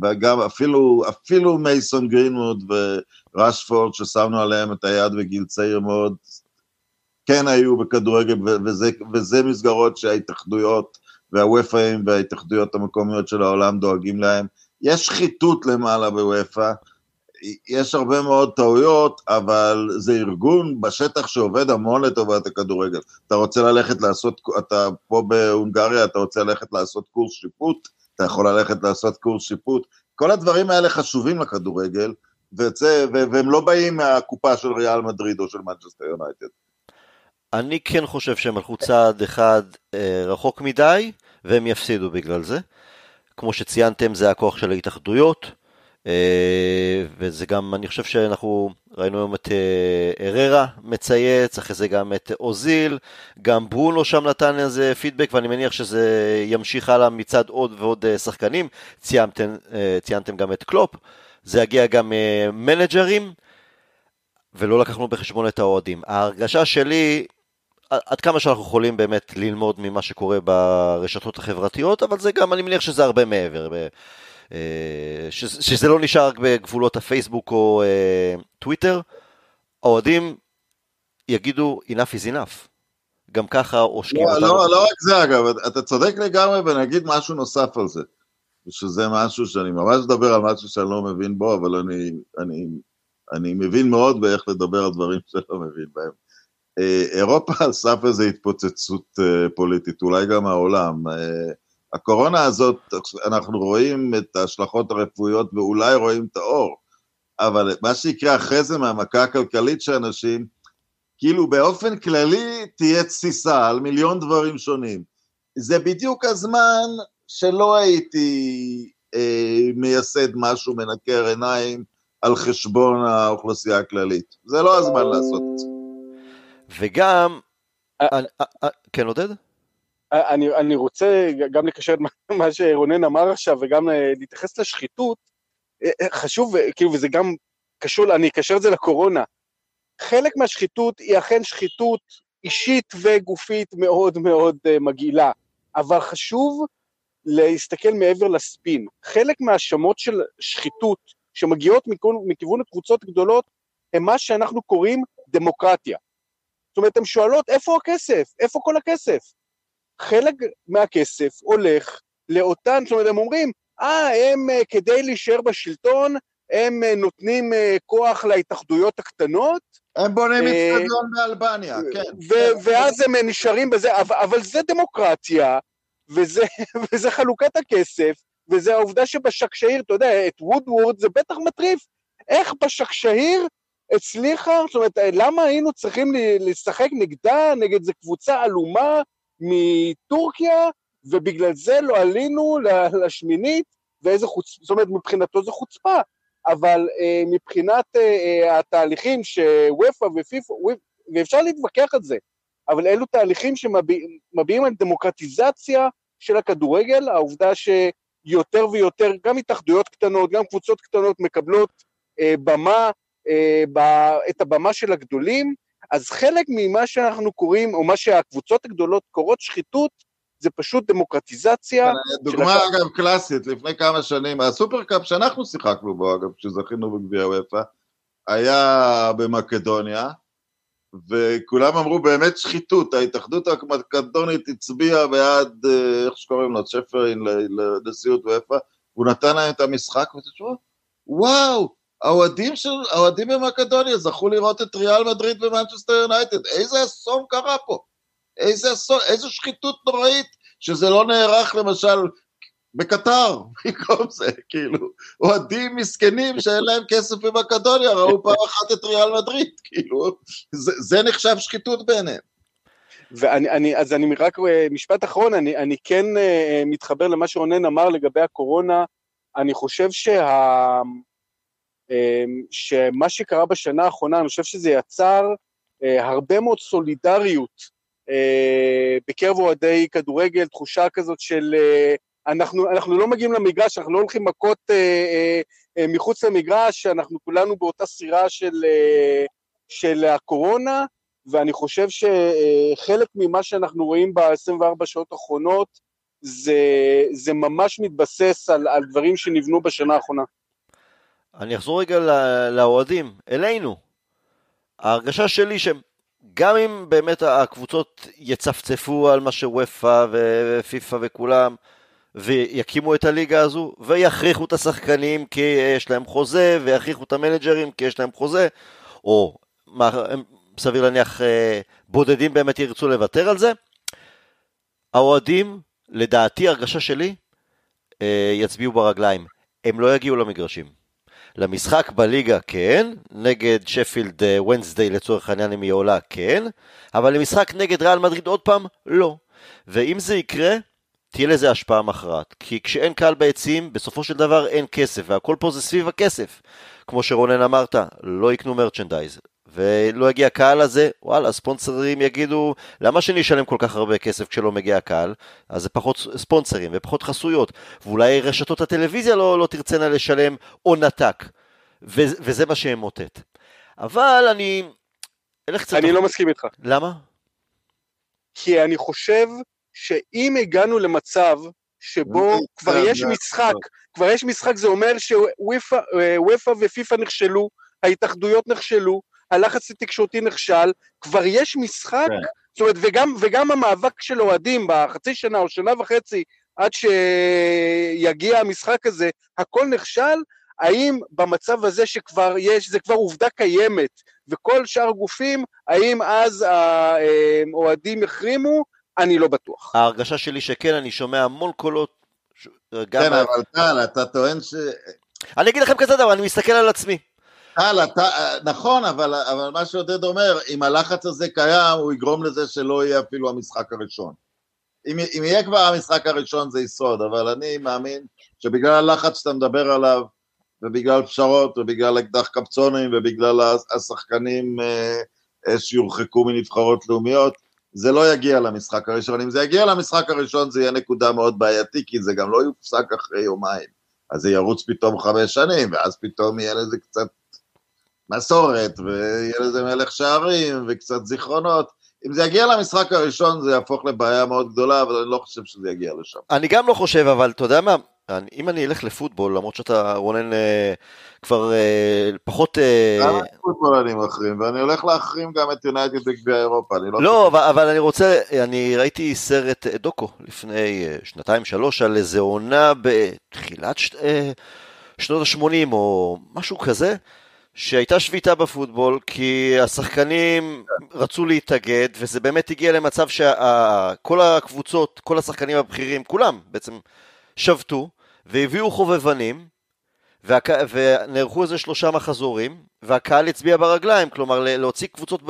S4: וגם אפילו, אפילו מייסון גרינווד וראשפורד, ששמנו עליהם את היד בגיל צעיר מאוד, כן היו בכדורגל, וזה, וזה מסגרות שההתאחדויות והוופאים וההתאחדויות המקומיות של העולם דואגים להם. יש שחיתות למעלה בוופא, יש הרבה מאוד טעויות, אבל זה ארגון בשטח שעובד המון לטובת הכדורגל. אתה רוצה ללכת לעשות, אתה פה בהונגריה, אתה רוצה ללכת לעשות קורס שיפוט, אתה יכול ללכת לעשות קורס שיפוט. כל הדברים האלה חשובים לכדורגל, וזה, והם לא באים מהקופה של ריאל מדריד או של מנצ'סטר יונייטד.
S2: אני כן חושב שהם הלכו צעד אחד אה, רחוק מדי, והם יפסידו בגלל זה. כמו שציינתם, זה הכוח של ההתאחדויות. אה, וזה גם, אני חושב שאנחנו ראינו היום את אה, אררה מצייץ, אחרי זה גם את אוזיל, גם ברונו שם נתן איזה פידבק, ואני מניח שזה ימשיך הלאה מצד עוד ועוד שחקנים. ציינתם, ציינתם גם את קלופ, זה יגיע גם מנג'רים, ולא לקחנו בחשבון את האוהדים. ההרגשה שלי, עד כמה שאנחנו יכולים באמת ללמוד ממה שקורה ברשתות החברתיות, אבל זה גם, אני מניח שזה הרבה מעבר. אה, שזה לא נשאר רק בגבולות הפייסבוק או אה, טוויטר, האוהדים יגידו enough is enough. גם ככה עושקים
S4: לא, אותנו. לא, לא רק זה אגב, אתה צודק לגמרי ואני אגיד משהו נוסף על זה. שזה משהו שאני ממש מדבר על משהו שאני לא מבין בו, אבל אני, אני, אני מבין מאוד באיך לדבר על דברים שאני לא מבין בהם. אה, אירופה על סף איזו התפוצצות פוליטית, אולי גם העולם. הקורונה הזאת, אנחנו רואים את ההשלכות הרפואיות ואולי רואים את האור, אבל מה שיקרה אחרי זה מהמכה הכלכלית של אנשים, כאילו באופן כללי תהיה תסיסה על מיליון דברים שונים. זה בדיוק הזמן שלא הייתי אה, מייסד משהו מנקר עיניים על חשבון האוכלוסייה הכללית. זה לא הזמן לעשות את זה.
S2: וגם, אה, אה, כן עודד?
S3: אני, אני רוצה גם לקשר את <laughs> מה שרונן אמר עכשיו וגם אה, להתייחס לשחיתות. אה, אה, חשוב, כאילו, וזה גם קשור, אני אקשר את זה לקורונה. חלק מהשחיתות היא אכן שחיתות אישית וגופית מאוד מאוד מגעילה, אבל חשוב להסתכל מעבר לספין. חלק מהאשמות של שחיתות שמגיעות מכיוון, מכיוון הקבוצות הגדולות הם מה שאנחנו קוראים דמוקרטיה. זאת אומרת, הן שואלות איפה הכסף? איפה כל הכסף? חלק מהכסף הולך לאותן, זאת אומרת, הם אומרים, אה, הם אה, כדי להישאר בשלטון, הם אה, נותנים אה, כוח להתאחדויות הקטנות.
S4: הם בונים אצטדיון באלבניה, כן.
S3: ואז הם נשארים בזה, אבל זה דמוקרטיה, וזה, <laughs> וזה חלוקת הכסף, וזה העובדה שבשקשאיר, אתה יודע, את וודוורד זה בטח מטריף. איך בשקשאיר הצליחה, זאת אומרת, למה היינו צריכים לשחק נגדה, נגד איזו קבוצה עלומה, מטורקיה, ובגלל זה לא עלינו לשמינית, ואיזה חוצפה, זאת אומרת, מבחינתו זו חוצפה, אבל אה, מבחינת אה, אה, התהליכים שוופא ופיפ"א, ואפשר להתווכח על זה, אבל אלו תהליכים שמביעים על דמוקרטיזציה של הכדורגל, העובדה שיותר ויותר, גם התאחדויות קטנות, גם קבוצות קטנות מקבלות אה, במה, אה, ב, את הבמה של הגדולים, אז חלק ממה שאנחנו קוראים, או מה שהקבוצות הגדולות קוראות שחיתות, זה פשוט דמוקרטיזציה.
S4: דוגמה של... אגב קלאסית, לפני כמה שנים, הסופרקאפ שאנחנו שיחקנו בו אגב, כשזכינו בגביע אופ"א, היה במקדוניה, וכולם אמרו באמת שחיתות, ההתאחדות המקדונית הצביעה בעד, אה, איך שקוראים לו, צ'פרין לנשיאות אופ"א, הוא נתן להם את המשחק, ותשמעו, וואו, האוהדים של, האוהדים במקדוניה זכו לראות את ריאל מדריד ומנצ'סטר יונייטד, איזה אסון קרה פה, איזה אסון, איזה שחיתות נוראית, שזה לא נערך למשל בקטר, <laughs> במקום זה, כאילו, אוהדים מסכנים שאין להם כסף במקדוניה, ראו פעם אחת את ריאל מדריד, כאילו, זה, זה נחשב שחיתות בעיניהם.
S3: ואני, אני, אז אני רק, אה, משפט אחרון, אני, אני כן uh, מתחבר למה שרונן אמר לגבי הקורונה, אני חושב שה... אמ, שמה שקרה בשנה האחרונה, אני חושב שזה יצר אה, הרבה מאוד סולידריות אה, בקרב אוהדי כדורגל, תחושה כזאת של אה, אנחנו, אנחנו לא מגיעים למגרש, אנחנו לא הולכים מכות מחוץ למגרש, אנחנו כולנו באותה סירה של, של הקורונה, ואני חושב שחלק ממה שאנחנו רואים ב-24 שעות האחרונות זה, זה ממש מתבסס על, על דברים שנבנו בשנה האחרונה.
S2: אני אחזור רגע לאוהדים, אלינו. ההרגשה שלי שגם אם באמת הקבוצות יצפצפו על מה שוופא ופיפא וכולם, ויקימו את הליגה הזו, ויכריחו את השחקנים כי יש להם חוזה, ויכריחו את המנג'רים כי יש להם חוזה, או מה, סביר להניח אה, בודדים באמת ירצו לוותר על זה, האוהדים, לדעתי, הרגשה שלי, אה, יצביעו ברגליים. הם לא יגיעו למגרשים. למשחק בליגה כן, נגד שפילד ונסדיי לצורך העניין אם היא עולה כן, אבל למשחק נגד ריאל מדריד עוד פעם לא. ואם זה יקרה, תהיה לזה השפעה מכרעת. כי כשאין קהל ביציעים, בסופו של דבר אין כסף, והכל פה זה סביב הכסף. כמו שרונן אמרת, לא יקנו מרצ'נדייז. ולא יגיע קהל לזה, וואלה, ספונסרים יגידו, למה שאני אשלם כל כך הרבה כסף כשלא מגיע קהל? אז זה פחות ספונסרים ופחות חסויות, ואולי רשתות הטלוויזיה לא, לא תרצנה לשלם עון עתק, וזה מה שימוטט. אבל אני...
S3: אלך קצת... אני לא מסכים איתך.
S2: למה?
S3: כי אני חושב שאם הגענו למצב שבו כבר יש משחק, כבר יש משחק, זה אומר שוופא ופיפ"א נכשלו, ההתאחדויות נכשלו, הלחץ התקשורתי נכשל, כבר יש משחק, כן. זאת אומרת, וגם, וגם המאבק של אוהדים בחצי שנה או שנה וחצי עד שיגיע המשחק הזה, הכל נכשל, האם במצב הזה שכבר יש, זה כבר עובדה קיימת, וכל שאר הגופים, האם אז האוהדים יחרימו? אני לא בטוח.
S2: ההרגשה שלי שכן, אני שומע המון קולות.
S4: כן, אבל טל, אתה טוען ש...
S2: אני אגיד לכם כזה דבר, אני מסתכל על עצמי.
S4: טל, אתה, נכון, אבל, אבל מה שעודד אומר, אם הלחץ הזה קיים, הוא יגרום לזה שלא יהיה אפילו המשחק הראשון. אם, אם יהיה כבר המשחק הראשון זה יסוד, אבל אני מאמין שבגלל הלחץ שאתה מדבר עליו, ובגלל פשרות, ובגלל אקדח קפצונים, ובגלל השחקנים אה, אה, שיורחקו מנבחרות לאומיות, זה לא יגיע למשחק הראשון. אם זה יגיע למשחק הראשון זה יהיה נקודה מאוד בעייתי, כי זה גם לא יופסק אחרי יומיים. אז זה ירוץ פתאום חמש שנים, ואז פתאום יהיה לזה קצת מסורת, ויהיה לזה מלך שערים, וקצת זיכרונות. אם זה יגיע למשחק הראשון זה יהפוך לבעיה מאוד גדולה, אבל אני לא חושב שזה יגיע לשם.
S2: אני גם לא חושב, אבל אתה יודע מה, אם אני אלך לפוטבול, למרות שאתה רונן אה, כבר אה, פחות...
S4: אה... גם פוטבול אני מחרים, ואני הולך להחרים גם את יונייטד בגביע אירופה, אני לא...
S2: לא, אבל, אבל אני רוצה, אני ראיתי סרט אה, דוקו לפני אה, שנתיים שלוש על איזה עונה בתחילת ש... אה, שנות ה-80 או משהו כזה. שהייתה שביתה בפוטבול כי השחקנים רצו להתאגד וזה באמת הגיע למצב שכל הקבוצות, כל השחקנים הבכירים, כולם בעצם שבתו והביאו חובבנים ונערכו איזה שלושה מחזורים והקהל הצביע ברגליים, כלומר להוציא קבוצות,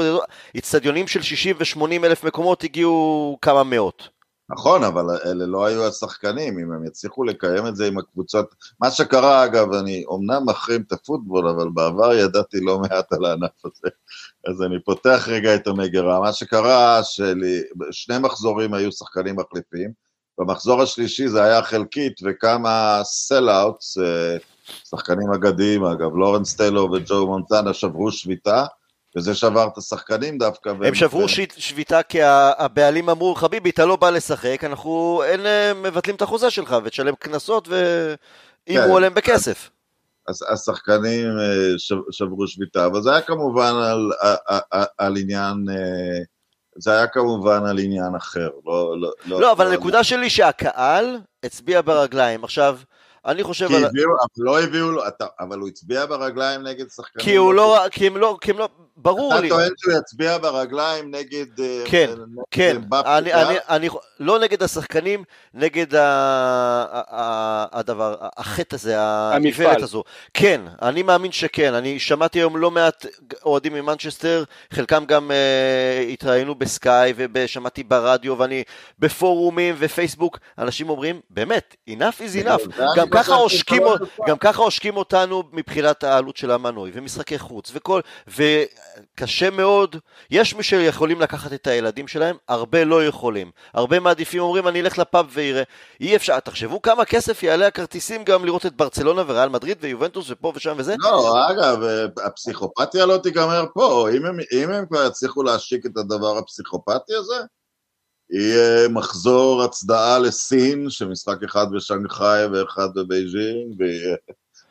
S2: איצטדיונים של 60 ו-80 אלף מקומות הגיעו כמה מאות.
S4: נכון, אבל אלה לא היו השחקנים, אם הם יצליחו לקיים את זה עם הקבוצות... מה שקרה, אגב, אני אומנם מחרים את הפוטבול, אבל בעבר ידעתי לא מעט על הענף הזה, אז אני פותח רגע את המגרה. מה שקרה, ששני מחזורים היו שחקנים מחליפים, במחזור השלישי זה היה חלקית, וכמה sell-outs, אה, שחקנים אגדיים, אגב, לורנס טיילור וג'ו מונטנה שברו שביתה, וזה שבר את השחקנים דווקא.
S2: הם שברו שביתה כי הבעלים אמרו, חביבי, אתה לא בא לשחק, אנחנו אין אה, מבטלים את החוזה שלך, ותשלם קנסות ואיימו כן. עליהם בכסף.
S4: אז השחקנים אה, שברו שביתה, אבל זה היה כמובן על, על, על עניין... זה היה כמובן על עניין אחר, לא...
S2: לא, לא, לא אבל לא הנקודה שלי שהקהל הצביע ברגליים. עכשיו, אני חושב
S4: כי על... הביאו, אבל לא הביאו לו, אתה, אבל הוא הצביע ברגליים נגד שחקנים.
S2: כי הוא לא, כי הם לא, כי הם לא, ברור
S4: אתה
S2: לי.
S4: אתה טוען שהוא יצביע ברגליים נגד...
S2: אה, כן, נגד כן, אני, אני, אני, לא נגד השחקנים, נגד ה, ה, ה, הדבר, החטא הזה, האיוולת הזו. כן, אני מאמין שכן, אני שמעתי היום לא מעט אוהדים ממנצ'סטר, חלקם גם uh, התראיינו בסקאי ושמעתי ברדיו ואני בפורומים ופייסבוק, אנשים אומרים, באמת, enough is enough. גם ככה עושקים, גם ככה עושקים אותנו מבחינת העלות של המנוי ומשחקי חוץ וכל, וקשה מאוד, יש מי שיכולים לקחת את הילדים שלהם, הרבה לא יכולים. הרבה מעדיפים אומרים אני אלך לפאב ויראה. אי אפשר, תחשבו כמה כסף יעלה הכרטיסים גם לראות את ברצלונה וריאל מדריד ויובנטוס ופה ושם וזה.
S4: לא, אגב, הפסיכופתיה לא תיגמר פה, אם הם, אם הם כבר יצליחו להשיק את הדבר הפסיכופתי הזה, יהיה מחזור הצדעה לסין, שמשחק אחד בשנגחאי ואחד בבייג'ינג, ויהיה...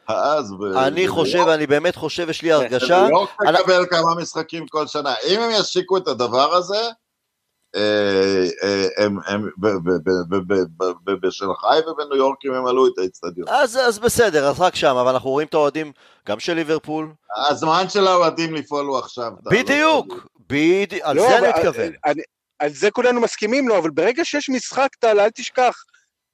S4: אז...
S2: אני חושב, אני באמת חושב, יש לי הרגשה...
S4: לא תקבל כמה משחקים כל שנה. אם הם ישיקו את הדבר הזה, הם בשנגחאי ובניו יורק הם ימלאו את האצטדיון.
S2: אז בסדר, אז רק שם, אבל אנחנו רואים את האוהדים גם של ליברפול.
S4: הזמן של האוהדים לפעול הוא עכשיו.
S2: בדיוק, בדיוק, על זה אני מתכוון.
S3: על זה כולנו מסכימים לו, אבל ברגע שיש משחק, טל, אל תשכח,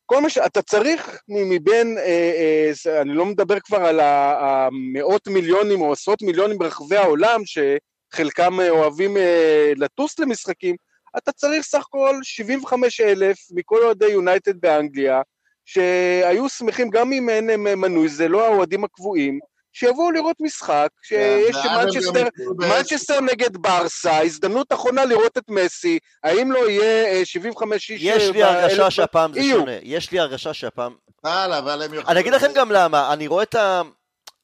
S3: כל מה שאתה צריך מבין, אה, אה, אני לא מדבר כבר על המאות מיליונים או עשרות מיליונים ברחבי העולם, שחלקם אוהבים אה, לטוס למשחקים, אתה צריך סך הכל 75 אלף מכל אוהדי יונייטד באנגליה, שהיו שמחים גם אם אין מנוי, זה לא האוהדים הקבועים, שיבואו לראות משחק, שיש מנצ'סטר, מנצ'סטר נגד ברסה, הזדמנות אחרונה לראות את מסי, האם לא יהיה 75
S2: איש... יש לי הרגשה שהפעם זה שונה, יש לי הרגשה שהפעם...
S4: אבל הם יכולים...
S2: אני אגיד לכם גם למה, אני רואה את ה...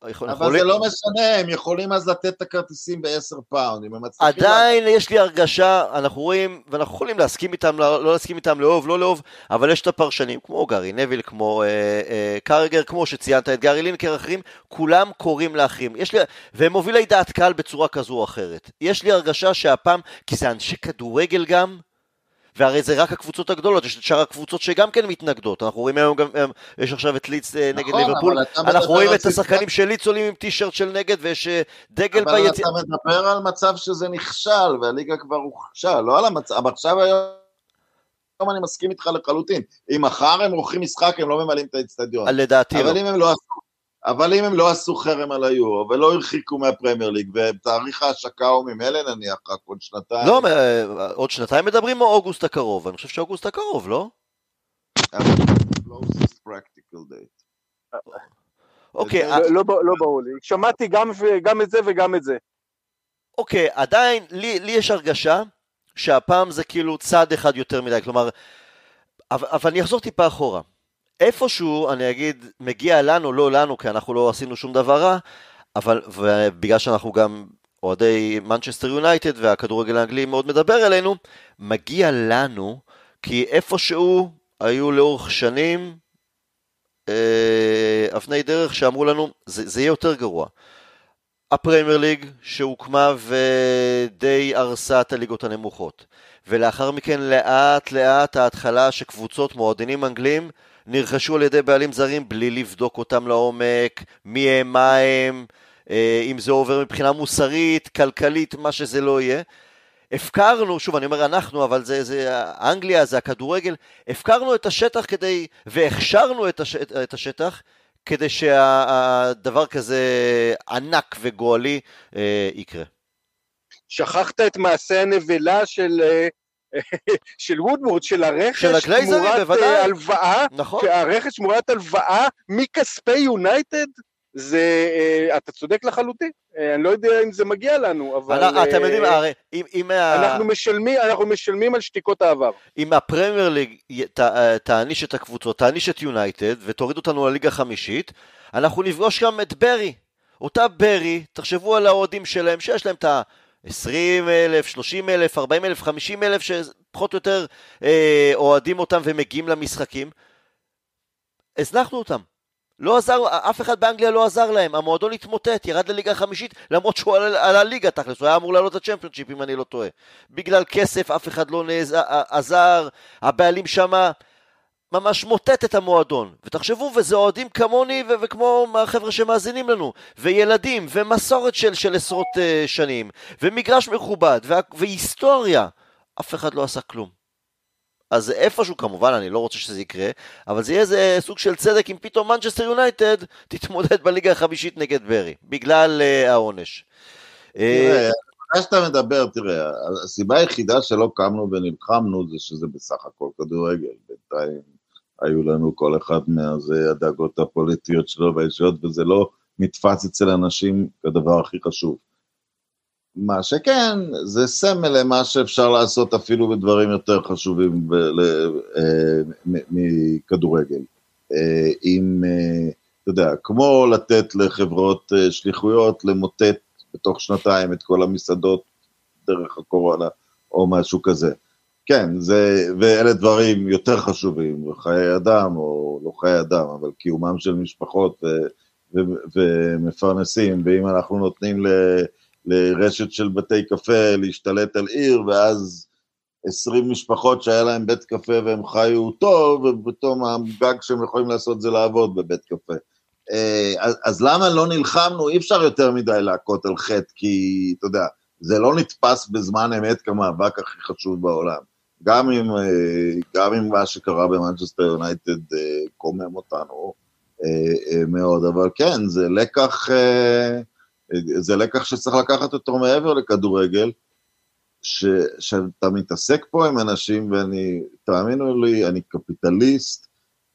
S4: יכול, אבל יכולים... זה לא משנה, הם יכולים אז לתת את הכרטיסים ב-10 פאונד, אם הם
S2: מצליחים... עדיין לה... יש לי הרגשה, אנחנו רואים, ואנחנו יכולים להסכים איתם, לא, לא להסכים איתם, לאהוב, לא לאהוב, אבל יש את הפרשנים, כמו גארי נביל, כמו אה, אה, קרגר, כמו שציינת את גארי לינקר, אחרים, כולם קוראים לאחרים. יש לי, והם מובילי דעת קהל בצורה כזו או אחרת. יש לי הרגשה שהפעם, כי זה אנשי כדורגל גם, והרי זה רק הקבוצות הגדולות, יש את שאר הקבוצות שגם כן מתנגדות, אנחנו רואים היום גם, יש עכשיו את ליץ אה, נגד נכון, ליברפול, אנחנו רואים את השחקנים של ליץ עולים עם טישרט של נגד ויש אה, דגל
S4: ביציאה. אבל אתה מדבר על מצב שזה נכשל והליגה כבר הוכשל, לא על המצב, עכשיו היום... היום אני מסכים איתך לחלוטין. אם מחר הם עורכים משחק, הם לא ממלאים את האצטדיון.
S2: לדעתי לא.
S4: אבל אם הם לא עשו אבל אם הם לא עשו חרם על היורו ולא הרחיקו מהפרמייר ליג ותאריך ההשקה הוא ממילא נניח רק עוד שנתיים.
S2: לא, עוד שנתיים מדברים או אוגוסט הקרוב? אני חושב שאוגוסט הקרוב, לא?
S3: אוקיי. לא, לא, לא ברור לי. שמעתי גם את זה וגם את זה.
S2: אוקיי, עדיין, לי יש הרגשה שהפעם זה כאילו צעד אחד יותר מדי, כלומר, אבל אני אחזור טיפה אחורה. איפשהו, אני אגיד, מגיע לנו, לא לנו, כי אנחנו לא עשינו שום דבר רע, אבל בגלל שאנחנו גם אוהדי מנצ'סטר יונייטד והכדורגל האנגלי מאוד מדבר אלינו, מגיע לנו, כי איפשהו היו לאורך שנים אה, אבני דרך שאמרו לנו, זה, זה יהיה יותר גרוע. הפרמייר ליג שהוקמה ודי הרסה את הליגות הנמוכות. ולאחר מכן לאט לאט ההתחלה שקבוצות מועדונים אנגלים נרכשו על ידי בעלים זרים בלי לבדוק אותם לעומק, מי הם, מה הם, אה, אם זה עובר מבחינה מוסרית, כלכלית, מה שזה לא יהיה. הפקרנו, שוב אני אומר אנחנו, אבל זה, זה אנגליה, זה הכדורגל, הפקרנו את השטח כדי, והכשרנו את, הש, את השטח כדי שהדבר כזה ענק וגואלי אה, יקרה.
S3: שכחת את מעשה הנבלה של... אה, של וודוורד, של הרכש תמורת אה, הלוואה,
S2: נכון.
S3: הרכש תמורת הלוואה מכספי יונייטד, זה, אה, אתה צודק לחלוטין, אה, אני לא יודע אם זה מגיע לנו, אבל...
S2: אתם יודעים, הרי אם... אם
S3: אנחנו, משלמים, אנחנו משלמים על שתיקות העבר.
S2: אם הפרמייר ליג תעניש את הקבוצות, תעניש את יונייטד ותוריד אותנו לליגה החמישית, אנחנו נפגוש גם את ברי. אותה ברי, תחשבו על האוהדים שלהם, שיש להם את ה... 20 אלף, 30 אלף, 40 אלף, 50 אלף, שפחות או יותר אה, אוהדים אותם ומגיעים למשחקים. הזנחנו אותם. לא עזר, אף אחד באנגליה לא עזר להם, המועדון התמוטט, ירד לליגה החמישית, למרות שהוא עלה, עלה ליגה תכלס, הוא היה אמור לעלות לצ'מפיונשיפ אם אני לא טועה. בגלל כסף אף אחד לא נעז, עזר, הבעלים שמה ממש מוטט את המועדון. ותחשבו, וזה אוהדים כמוני ו- וכמו החבר'ה שמאזינים לנו, וילדים, ומסורת של, של עשרות uh, שנים, ומגרש מכובד, וה- והיסטוריה. אף אחד לא עשה כלום. אז איפשהו כמובן, אני לא רוצה שזה יקרה, אבל זה יהיה איזה סוג של צדק אם פתאום מנצ'סטר יונייטד <laughs> תתמודד בליגה החמישית נגד ברי, בגלל uh, העונש.
S4: תראה, מה שאתה מדבר, תראה, הסיבה היחידה שלא קמנו ונלחמנו זה שזה בסך הכל כדורגל, בינתיים היו לנו כל אחד מהדאגות הפוליטיות שלו והאישיות, וזה לא נתפס אצל אנשים כדבר הכי חשוב. מה שכן, זה סמל למה שאפשר לעשות אפילו בדברים יותר חשובים אה, מכדורגל. אם, אה, אתה יודע, כמו לתת לחברות אה, שליחויות למוטט בתוך שנתיים את כל המסעדות דרך הקורונה, או משהו כזה. כן, זה, ואלה דברים יותר חשובים, חיי אדם, או לא חיי אדם, אבל קיומם של משפחות ו, ו, ומפרנסים, ואם אנחנו נותנים ל, לרשת של בתי קפה להשתלט על עיר, ואז עשרים משפחות שהיה להם בית קפה והם חיו טוב, ופתאום הגג שהם יכולים לעשות זה לעבוד בבית קפה. אה, אז, אז למה לא נלחמנו? אי אפשר יותר מדי להכות על חטא, כי אתה יודע, זה לא נתפס בזמן אמת כמאבק הכי חשוב בעולם. גם אם, אה, גם אם מה שקרה במנצ'סטר יונייטד אה, קומם אותנו אה, מאוד, אבל כן, זה לקח, זה לקח שצריך לקחת אותו מעבר לכדורגל, ש, שאתה מתעסק פה עם אנשים, ואני, תאמינו לי, אני קפיטליסט,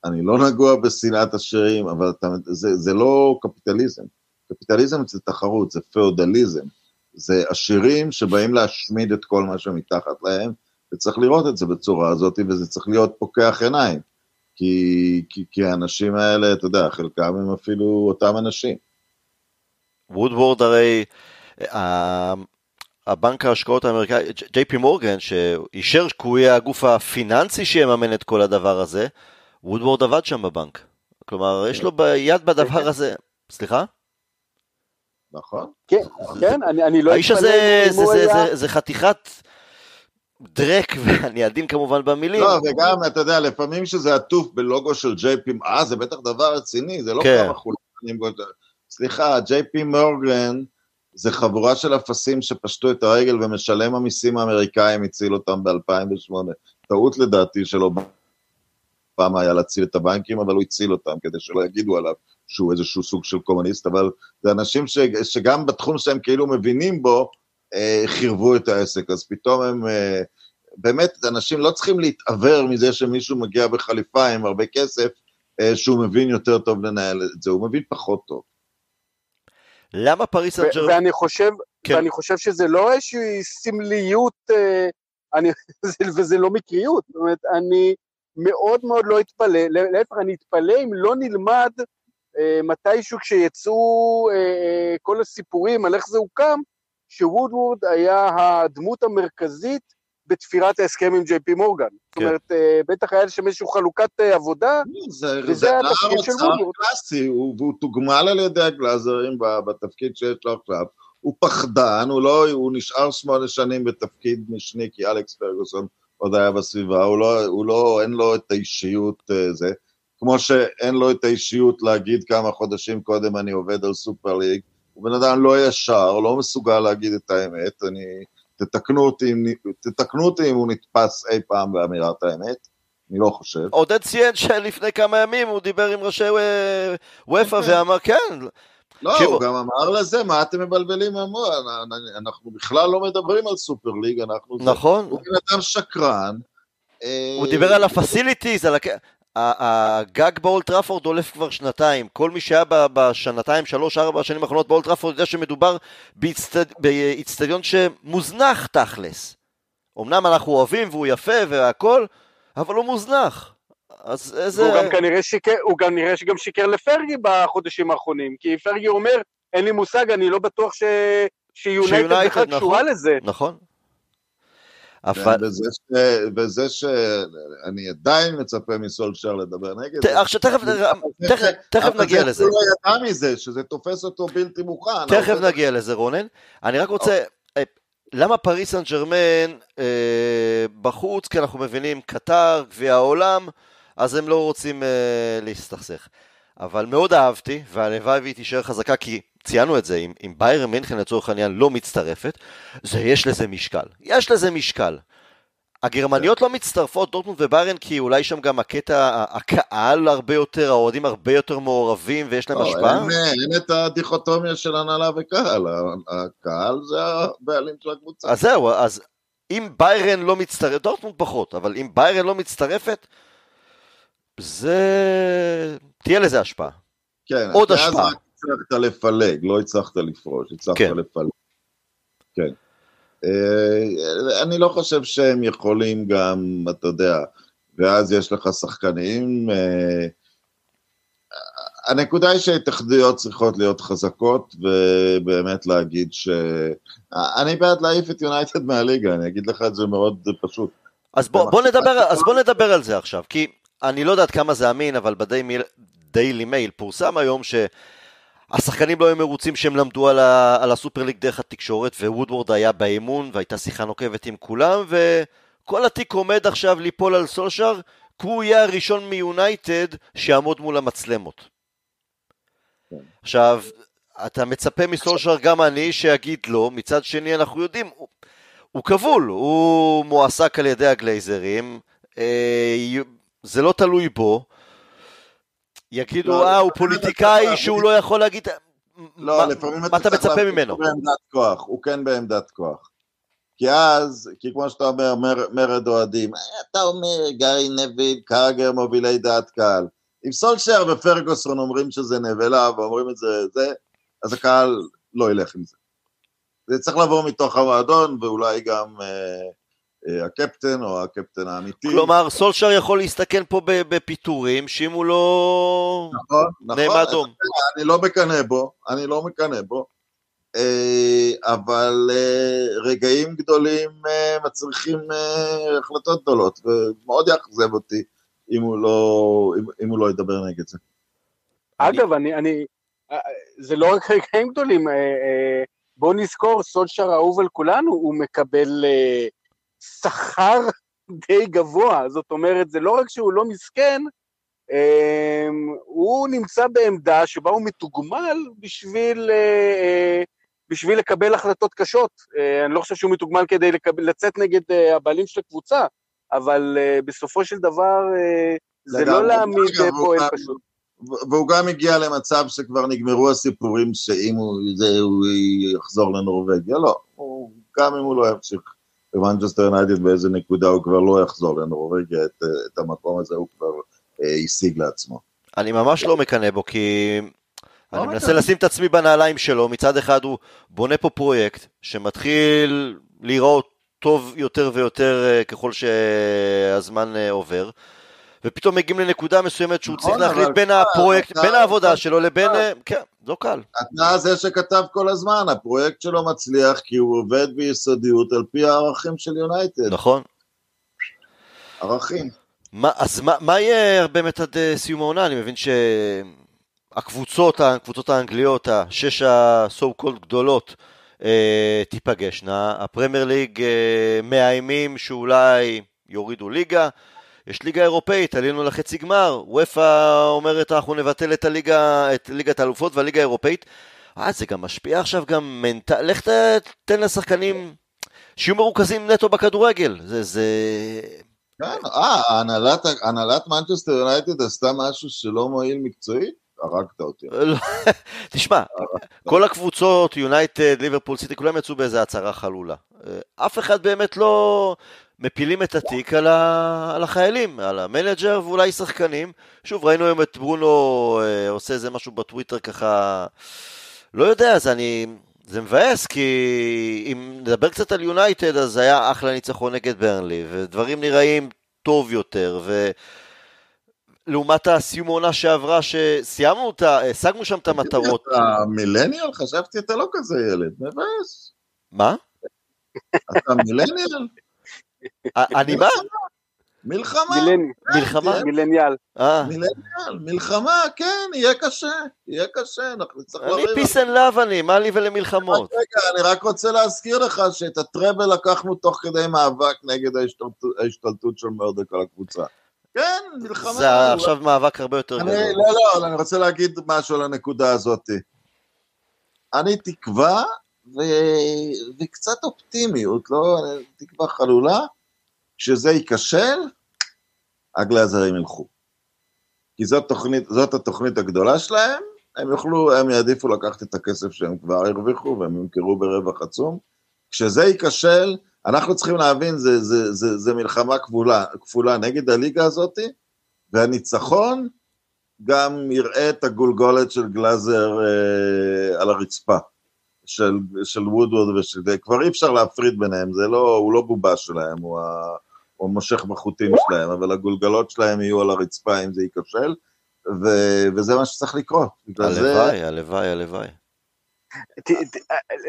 S4: אני לא נגוע בשנאת עשירים, אבל אתה, זה, זה לא קפיטליזם. קפיטליזם זה תחרות, זה פאודליזם. זה עשירים שבאים להשמיד את כל מה שמתחת להם, וצריך לראות את זה בצורה הזאת, וזה צריך להיות פוקח עיניים. כי, כי, כי האנשים האלה, אתה יודע, חלקם הם אפילו אותם אנשים.
S2: וודוורד הרי, הבנק ההשקעות האמריקאי, ג'יי פי מורגן, שאישר שהוא יהיה הגוף הפיננסי שיממן את כל הדבר הזה, וודוורד עבד שם בבנק. כלומר, יש לו יד בדבר הזה. סליחה?
S4: נכון.
S3: כן, כן, אני לא...
S2: האיש הזה זה חתיכת דרק, <laughs> ואני עדין כמובן במילים.
S4: לא, וגם, אתה יודע, לפעמים שזה עטוף בלוגו של ג'יי פי, אה, זה בטח דבר רציני, זה לא כן. כמה חולנים. סליחה, ג'יי פי מורגן זה חבורה של אפסים שפשטו את הרגל ומשלם המיסים האמריקאים הציל אותם ב-2008. טעות לדעתי שלא פעם היה להציל את הבנקים, אבל הוא הציל אותם כדי שלא יגידו עליו שהוא איזשהו סוג של קומוניסט, אבל זה אנשים ש, שגם בתחום שהם כאילו מבינים בו, חירבו את העסק, אז פתאום הם, אה, באמת, אנשים לא צריכים להתעוור מזה שמישהו מגיע בחליפה עם הרבה כסף, אה, שהוא מבין יותר טוב לנהל את זה, הוא מבין פחות טוב.
S2: למה פריס סן ג'רמן?
S3: ואני חושב, כן. ואני חושב שזה לא איזושהי סמליות, אני, <laughs> וזה לא מקריות, זאת אומרת, אני מאוד מאוד לא אתפלא, להפך, אני אתפלא אם לא נלמד מתישהו כשיצאו כל הסיפורים על איך זה הוקם, שוודוורד היה הדמות המרכזית בתפירת ההסכם עם ג'יי פי מורגן. כן. זאת אומרת, אה, בטח היה שם איזושהי חלוקת אה, עבודה,
S4: זה, וזה זה התפקיד של וודוורד. קלאסי, והוא תוגמל על ידי הגלאזרים בתפקיד שיש לו עכשיו. הוא פחדן, הוא לא, הוא נשאר שמונה שנים בתפקיד משני, כי אלכס פרגוסון עוד היה בסביבה, הוא לא, הוא לא, אין לו את האישיות אה, זה, כמו שאין לו את האישיות להגיד כמה חודשים קודם אני עובד על סופר ליג, הוא בן אדם לא ישר, לא מסוגל להגיד את האמת, אני, תתקנו אותי, תתקנו אותי אם הוא נתפס אי פעם באמירת האמת, אני לא חושב.
S2: עודד ציין שלפני כמה ימים הוא דיבר עם ראשי אה, וופא
S4: אוקיי.
S2: ואמר כן,
S4: לא. הוא גם אמר לזה, מה אתם מבלבלים המוח? אנחנו בכלל לא מדברים על סופר ליג, אנחנו...
S2: נכון,
S4: הוא בן אדם שקרן. אה,
S2: הוא דיבר על ה facilities, על הכ... הגג באולד טראפורד דולף כבר שנתיים, כל מי שהיה בשנתיים, שלוש, ארבע השנים האחרונות באולד טראפורד יודע שמדובר באיצטדיון שמוזנח תכלס. אמנם אנחנו אוהבים והוא יפה והכל, אבל הוא מוזנח. אז איזה...
S3: והוא גם כנראה שיקר, הוא גם נראה שגם שיקר לפרגי בחודשים האחרונים, כי פרגי אומר, אין לי מושג, אני לא בטוח ש... שיונייטד
S2: שיונייטד,
S3: בכלל
S2: נכון.
S3: קשורה לזה.
S2: נכון. אבל...
S4: וזה ש- וזה שאני עדיין מצפה מסולשר לדבר נגד
S2: ת-
S4: זה.
S2: עכשיו תכף, תכף, תכף
S4: אבל
S2: נגיע
S4: זה
S2: לזה.
S4: הוא לא ידע מזה, שזה תופס אותו בלתי מוכן.
S2: תכף
S4: אבל-
S2: נגיע לזה רונן. אני רק רוצה, אה, למה פריס סן ג'רמן אה, בחוץ? כי אנחנו מבינים קטר, גביע העולם, אז הם לא רוצים אה, להסתכסך. אבל מאוד אהבתי, והלוואי והיא תישאר חזקה, כי ציינו את זה, אם, אם ביירן מינכן לצורך העניין לא מצטרפת, זה יש לזה משקל. יש לזה משקל. הגרמניות לא מצטרפות, דורטמונד וביירן, כי אולי שם גם הקטע, הקהל הרבה יותר, האוהדים הרבה יותר מעורבים ויש להם
S4: לא,
S2: השפעה.
S4: אין, אין את הדיכוטומיה של הנהלה וקהל, הקהל זה הבעלים של הקבוצה.
S2: אז זהו, אז אם ביירן לא מצטרפת, דורטמונד פחות, אבל אם ביירן לא מצטרפת, זה... תהיה לזה השפעה.
S4: כן,
S2: עוד השפעה.
S4: הצלחת לפלג, לא הצלחת לפרוש, הצלחת
S2: כן.
S4: לפלג. כן. אה, אני לא חושב שהם יכולים גם, אתה יודע, ואז יש לך שחקנים. אה, הנקודה היא שההתאחדויות צריכות להיות חזקות, ובאמת להגיד ש... אני בעד להעיף את יונייטד מהליגה, אני אגיד לך את זה מאוד פשוט.
S2: אז בוא, בוא, נדבר, אז בוא נדבר על זה עכשיו, כי אני לא יודעת כמה זה אמין, אבל בדיילי מייל פורסם היום שהשחקנים לא היו מרוצים שהם למדו על, ה, על הסופר ליג דרך התקשורת, ווודוורד היה באימון, והייתה שיחה נוקבת עם כולם, וכל התיק עומד עכשיו ליפול על סולשר, כי הוא יהיה הראשון מיונייטד שיעמוד מול המצלמות.
S4: כן.
S2: עכשיו, אתה מצפה מסולשר גם אני שיגיד לא, מצד שני אנחנו יודעים, הוא, הוא כבול, הוא מועסק על ידי הגלייזרים, אה, זה לא תלוי בו. יגידו,
S4: לא,
S2: אה, הוא פוליטיקאי שהוא לא יכול להגיד...
S4: לא, לפעמים
S2: אתה מצפה ממנו?
S4: שהוא בעמדת כוח, הוא כן בעמדת כוח. כי אז, כי כמו שאתה אומר, מר, מרד אוהדים, אה, אתה אומר, גארי נביל, קאגר, מובילי דעת קהל. אם סולשר ופרגוסון אומרים שזה נבלה ואומרים את זה, זה, אז הקהל לא ילך עם זה. זה צריך לבוא מתוך המועדון, ואולי גם אה, הקפטן או הקפטן האמיתי.
S2: כלומר, סולשר יכול להסתכן פה בפיטורים, שאם הוא לא...
S4: נכון, נכון.
S2: נעם אדום.
S4: אני לא מקנא בו, אני לא מקנא בו, אה, אבל אה, רגעים גדולים אה, מצריכים החלטות גדולות, ומאוד יאכזב אותי אם הוא לא, אם, אם הוא לא ידבר נגד זה.
S3: אגב, אני, אני, זה לא רק רגעים גדולים, בואו נזכור, סולשר האהוב על כולנו, הוא מקבל שכר די גבוה, זאת אומרת, זה לא רק שהוא לא מסכן, אה, הוא נמצא בעמדה שבה הוא מתוגמל בשביל, אה, אה, בשביל לקבל החלטות קשות. אה, אני לא חושב שהוא מתוגמל כדי לקבל, לצאת נגד אה, הבעלים של הקבוצה, אבל אה, בסופו של דבר אה, זה. לא להעמיד פועל פשוט.
S4: והוא גם הגיע למצב שכבר נגמרו הסיפורים שאם הוא, זה, הוא יחזור לנורבגיה, לא, הוא, גם אם הוא לא ימשיך במנצ'סטר יונייטד באיזה נקודה הוא כבר לא יחזור לנורבגיה, את, את המקום הזה הוא כבר אה, השיג לעצמו.
S2: אני ממש לא מקנא בו, כי אני
S4: לא
S2: מנסה. לשים את עצמי בנעליים שלו. מצד אחד הוא בונה פה פרויקט שמתחיל להיראות טוב יותר ויותר אה, ככל שהזמן אה, עובר. ופתאום מגיעים לנקודה מסוימת שהוא
S4: נכון,
S2: צריך להחליט בין הפרויקט,
S4: אתה-
S2: בין העבודה
S4: אתה-
S2: שלו לבין... אה, כן, לא קל.
S4: אתה זה שכתב כל הזמן, הפרויקט שלו מצליח כי הוא עובד ביסודיות על פי הערכים של יונייטד,
S2: נכון.
S4: ערכים.
S2: מה, אז מה, מה יהיה באמת עד אה, סיום העונה? אני מבין שהקבוצות, הקבוצות האנגליות, השש ה-so called גדולות, אה, תיפגשנה. הפרמייר ליג אה, מאיימים שאולי יורידו ליגה. יש ליגה אירופאית, עלינו לחצי גמר. וופא אומרת אנחנו נבטל את, הליגה, את ליגת האלופות והליגה האירופאית. אה, זה גם משפיע עכשיו גם מנטל... לך ת- תן לשחקנים שיהיו מרוכזים נטו בכדורגל. זה, זה...
S4: כן, אה, הנהלת, הנהלת מנצ'סטר יונייטד עשתה משהו שלא מועיל מקצועית? הרגת אותי.
S2: לא, <laughs> תשמע, כל הקבוצות, יונייטד, ליברפול, סיטי, כולם יצאו באיזה הצהרה חלולה. אף אחד באמת לא מפילים את התיק על, ה... על החיילים, על המנג'ר ואולי שחקנים. שוב, ראינו היום את ברונו אה, עושה איזה משהו בטוויטר ככה, לא יודע, אז אני... זה מבאס, כי אם נדבר קצת על יונייטד, אז היה אחלה ניצחון נגד ברנלי, ודברים נראים טוב יותר, ו... לעומת הסיום העונה שעברה, שסיימנו אותה, השגנו שם את המטרות.
S4: אתה מילניאל? חשבתי אתה לא כזה ילד, מבאס.
S2: מה?
S4: אתה מילניאל?
S2: אני מה?
S4: מלחמה.
S2: מלחמה?
S3: מילניאל.
S2: אה.
S4: מילניאל, מלחמה, כן, יהיה קשה, יהיה קשה, אנחנו נצטרך
S2: אני peace and love אני, מה לי ולמלחמות?
S4: רגע, אני רק רוצה להזכיר לך שאת ה treble לקחנו תוך כדי מאבק נגד ההשתלטות של מרדק על הקבוצה. כן, מלחמה.
S2: זה עכשיו מאבק הרבה יותר גדול.
S4: לא, לא, אני רוצה להגיד משהו על הנקודה הזאת. אני תקווה ו... וקצת אופטימיות, לא תקווה חלולה, כשזה ייכשל, הגלאזרים ילכו. כי זאת, תוכנית, זאת התוכנית הגדולה שלהם, הם יוכלו, הם יעדיפו לקחת את הכסף שהם כבר הרוויחו והם ימכרו ברווח עצום. כשזה ייכשל, אנחנו צריכים להבין, זה, זה, זה, זה מלחמה כפולה, כפולה נגד הליגה הזאת, והניצחון גם יראה את הגולגולת של גלאזר אה, על הרצפה, של, של וודווד ושל... כבר אי אפשר להפריד ביניהם, זה לא, הוא לא בובה שלהם, הוא, ה, הוא מושך בחוטים שלהם, אבל הגולגלות שלהם יהיו על הרצפה אם זה ייכשל, ו, וזה מה שצריך לקרות.
S2: הלוואי, הלוואי, הלוואי.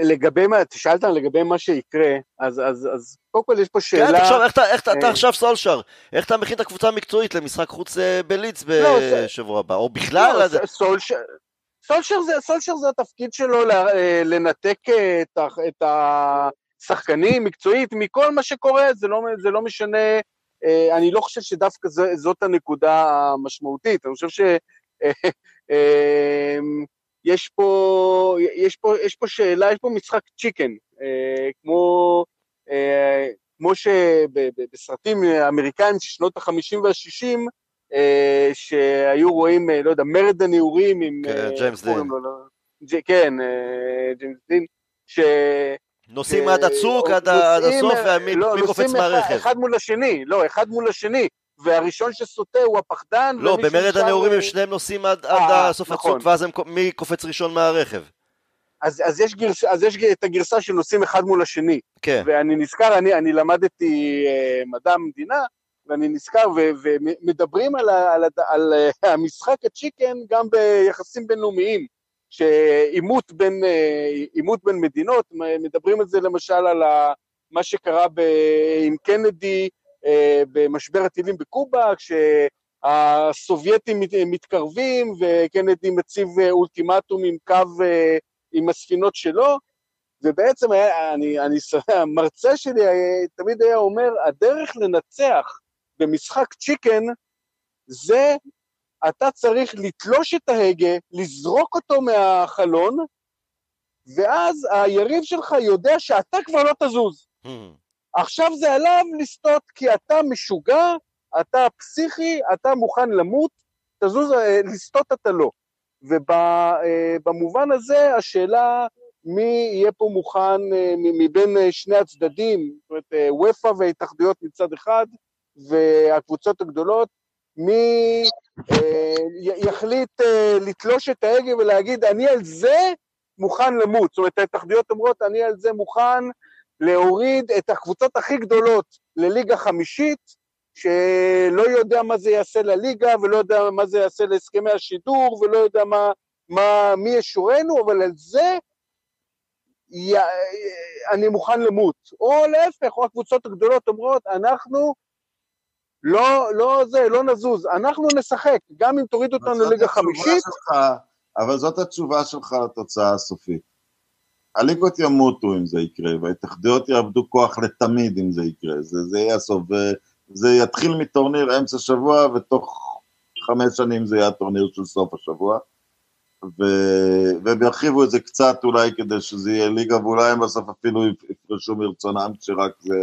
S3: לגבי מה, שאלת לגבי מה שיקרה, אז, אז, אז קודם כל יש פה שאלה...
S2: כן, תחשוב, איך אתה, איך, אתה אה, עכשיו סולשר, איך אתה מכין את הקבוצה המקצועית למשחק חוץ אה, בליץ לא, בשבוע הבא, או בכלל... לא,
S3: סולשר, סולשר זה, סולשר זה התפקיד שלו אה, לנתק את, את השחקנים מקצועית מכל מה שקורה, זה לא, זה לא משנה, אני לא חושב שדווקא זאת הנקודה המשמעותית, אני חושב ש... יש פה, יש פה, יש פה שאלה, יש פה משחק צ'יקן, אה, כמו, אה, כמו שבסרטים אמריקאים של שנות ה-50 וה-60, אה, שהיו רואים, אה, לא יודע, מרד הנעורים עם...
S2: כן, אה, ג'יימס דין.
S3: לא, לא, ג', כן, אה, ג'יימס דין, ש...
S2: נוסעים עד הצוק, עד הסוף, ומי
S3: לא,
S2: קופץ מהרכב.
S3: אחד מול השני, לא, אחד מול השני. והראשון שסוטה הוא הפחדן.
S2: לא, במרד הנעורים הם שניהם נוסעים עד, עד אה, סוף נכון. הצוק, ואז הם, מי קופץ ראשון מהרכב?
S3: אז, אז, יש גרס, אז יש את הגרסה של נוסעים אחד מול השני.
S2: כן.
S3: ואני נזכר, אני, אני למדתי אה, מדע המדינה, ואני נזכר, ו, ומדברים על, ה, על, ה, על אה, המשחק הצ'יקן גם ביחסים בינלאומיים, שעימות בין, אה, בין מדינות, מדברים על זה למשל על מה שקרה ב, עם קנדי, אה, במשבר הטילים בקובה, כשהסובייטים מתקרבים וקנדי מציב אולטימטום עם קו, אה, עם הספינות שלו, ובעצם היה, אני, אני, המרצה שלי תמיד היה אומר, הדרך לנצח במשחק צ'יקן זה אתה צריך לתלוש את ההגה, לזרוק אותו מהחלון, ואז היריב שלך יודע שאתה כבר לא תזוז. Hmm. עכשיו זה עליו לסטות, כי אתה משוגע, אתה פסיכי, אתה מוכן למות, תזוז, אה, לסטות אתה לא. ובמובן הזה השאלה מי יהיה פה מוכן אה, מבין שני הצדדים, זאת אומרת, ופא וההתאחדויות מצד אחד, והקבוצות הגדולות, מי אה, יחליט לתלוש את ההגה ולהגיד, אני על זה מוכן למות. זאת אומרת, ההתאחדויות אומרות, אני על זה מוכן להוריד את הקבוצות הכי גדולות לליגה חמישית, שלא יודע מה זה יעשה לליגה, ולא יודע מה זה יעשה להסכמי השידור, ולא יודע מה, מה, מי ישורנו, אבל על זה י... אני מוכן למות. או להפך, או הקבוצות הגדולות אומרות, אנחנו לא, לא זה, לא נזוז, אנחנו נשחק, גם אם תוריד אותנו לליגה חמישית.
S4: שלך, אבל זאת התשובה שלך לתוצאה הסופית. הליגות ימותו אם זה יקרה, וההתאחדויות יאבדו כוח לתמיד אם זה יקרה, זה, זה יהיה הסוף, וזה יתחיל מטורניר אמצע שבוע, ותוך חמש שנים זה יהיה הטורניר של סוף השבוע, ו... והם ירחיבו את זה קצת אולי כדי שזה יהיה ליגה, ואולי הם בסוף אפילו יפרשו מרצונם, כשרק זה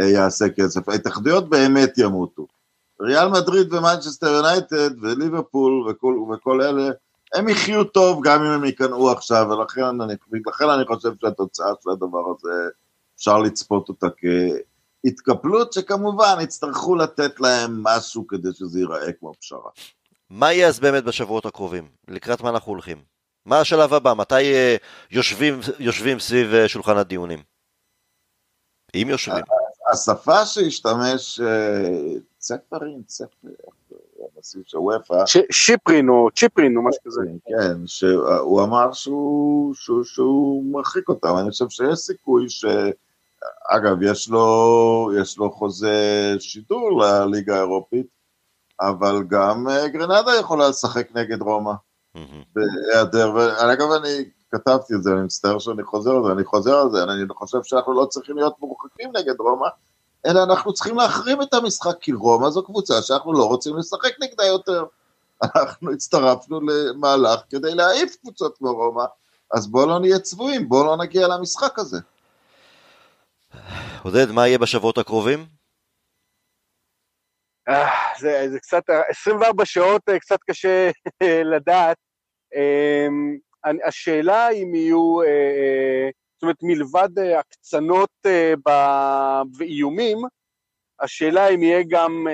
S4: יעשה כסף. ההתאחדויות באמת ימותו. ריאל מדריד ומנצ'סטר יונייטד וליברפול וכל, וכל אלה, הם יחיו טוב גם אם הם ייכנעו עכשיו, ולכן אני, לכן אני חושב שהתוצאה של הדבר הזה, אפשר לצפות אותה כהתקפלות, שכמובן יצטרכו לתת להם משהו כדי שזה ייראה כמו פשרה.
S2: מה יהיה אז באמת בשבועות הקרובים? לקראת מה אנחנו הולכים? מה השלב הבא? מתי uh, יושבים, יושבים סביב uh, שולחן הדיונים? אם יושבים.
S4: השפה שהשתמש, צפרין, צפרין, הנשיא של וופא.
S3: שיפרין או צ'יפרין או משהו כזה.
S4: כן, שהוא אמר שהוא, שהוא, שהוא מרחיק אותם, אני חושב שיש סיכוי ש... אגב, יש לו, יש לו חוזה שידור לליגה האירופית, אבל גם גרנדה יכולה לשחק נגד רומא. בהיעדר, ואגב אני כתבתי את זה, אני מצטער שאני חוזר על זה, אני חוזר על זה, אני חושב שאנחנו לא צריכים להיות מורחקים נגד רומא, אלא אנחנו צריכים להחרים את המשחק, כי רומא זו קבוצה שאנחנו לא רוצים לשחק נגדה יותר. אנחנו הצטרפנו למהלך כדי להעיף קבוצות כמו רומא, אז בואו לא נהיה צבועים, בואו לא נגיע למשחק הזה.
S2: עודד, מה יהיה בשבועות הקרובים?
S3: אה, זה, זה קצת, 24 שעות אה, קצת קשה לדעת. השאלה אם יהיו, אה, זאת אומרת, מלבד הקצנות ואיומים, השאלה אם יהיה גם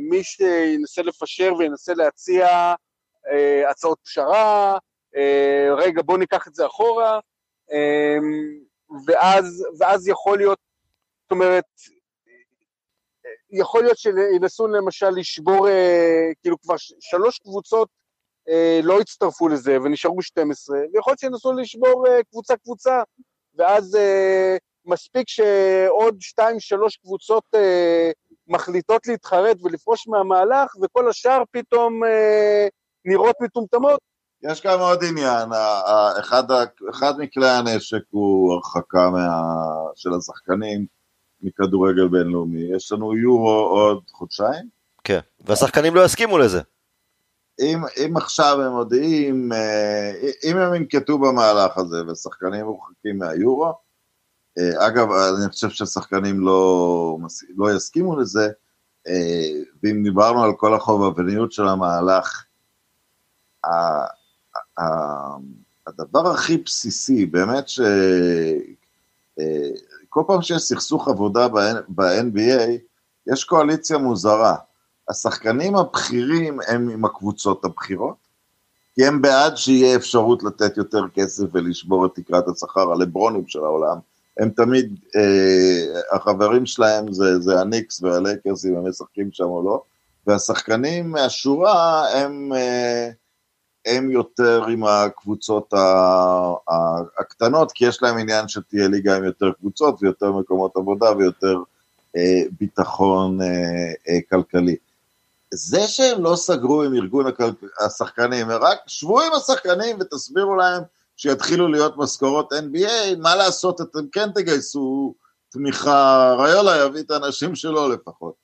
S3: מי שינסה לפשר וינסה להציע הצעות פשרה, רגע בוא ניקח את זה אחורה, ואז, ואז יכול להיות, זאת אומרת, יכול להיות שינסו למשל לשבור, אה, כאילו כבר שלוש קבוצות אה, לא הצטרפו לזה ונשארו 12, ויכול להיות שינסו לשבור אה, קבוצה-קבוצה, ואז אה, מספיק שעוד שתיים, שלוש קבוצות אה, מחליטות להתחרט ולפרוש מהמהלך, וכל השאר פתאום אה, נראות מטומטמות.
S4: יש גם עוד עניין, אחד, אחד מכלי הנשק הוא הרחקה מה, של השחקנים, מכדורגל בינלאומי. יש לנו יורו עוד חודשיים.
S2: כן, והשחקנים לא יסכימו לזה.
S4: אם, אם עכשיו הם מודיעים, אה, אם הם ינקטו במהלך הזה ושחקנים מורחקים מהיורו, אה, אגב, אני חושב שהשחקנים לא, לא יסכימו לזה, אה, ואם דיברנו על כל החובבניות של המהלך, הדבר הכי בסיסי, באמת ש... כל פעם שיש סכסוך עבודה ב-NBA, יש קואליציה מוזרה. השחקנים הבכירים הם עם הקבוצות הבכירות, כי הם בעד שיהיה אפשרות לתת יותר כסף ולשבור את תקרת השכר, הלברונים של העולם. הם תמיד, אה, החברים שלהם זה, זה הניקס והלקרס, אם הם משחקים שם או לא, והשחקנים מהשורה הם... אה, הם יותר עם הקבוצות הקטנות, כי יש להם עניין שתהיה ליגה עם יותר קבוצות ויותר מקומות עבודה ויותר אה, ביטחון אה, אה, כלכלי. זה שהם לא סגרו עם ארגון השחקנים, רק שבו עם השחקנים ותסבירו להם שיתחילו להיות משכורות NBA, מה לעשות, אתם כן תגייסו תמיכה, ריולה יביא את האנשים שלו לפחות.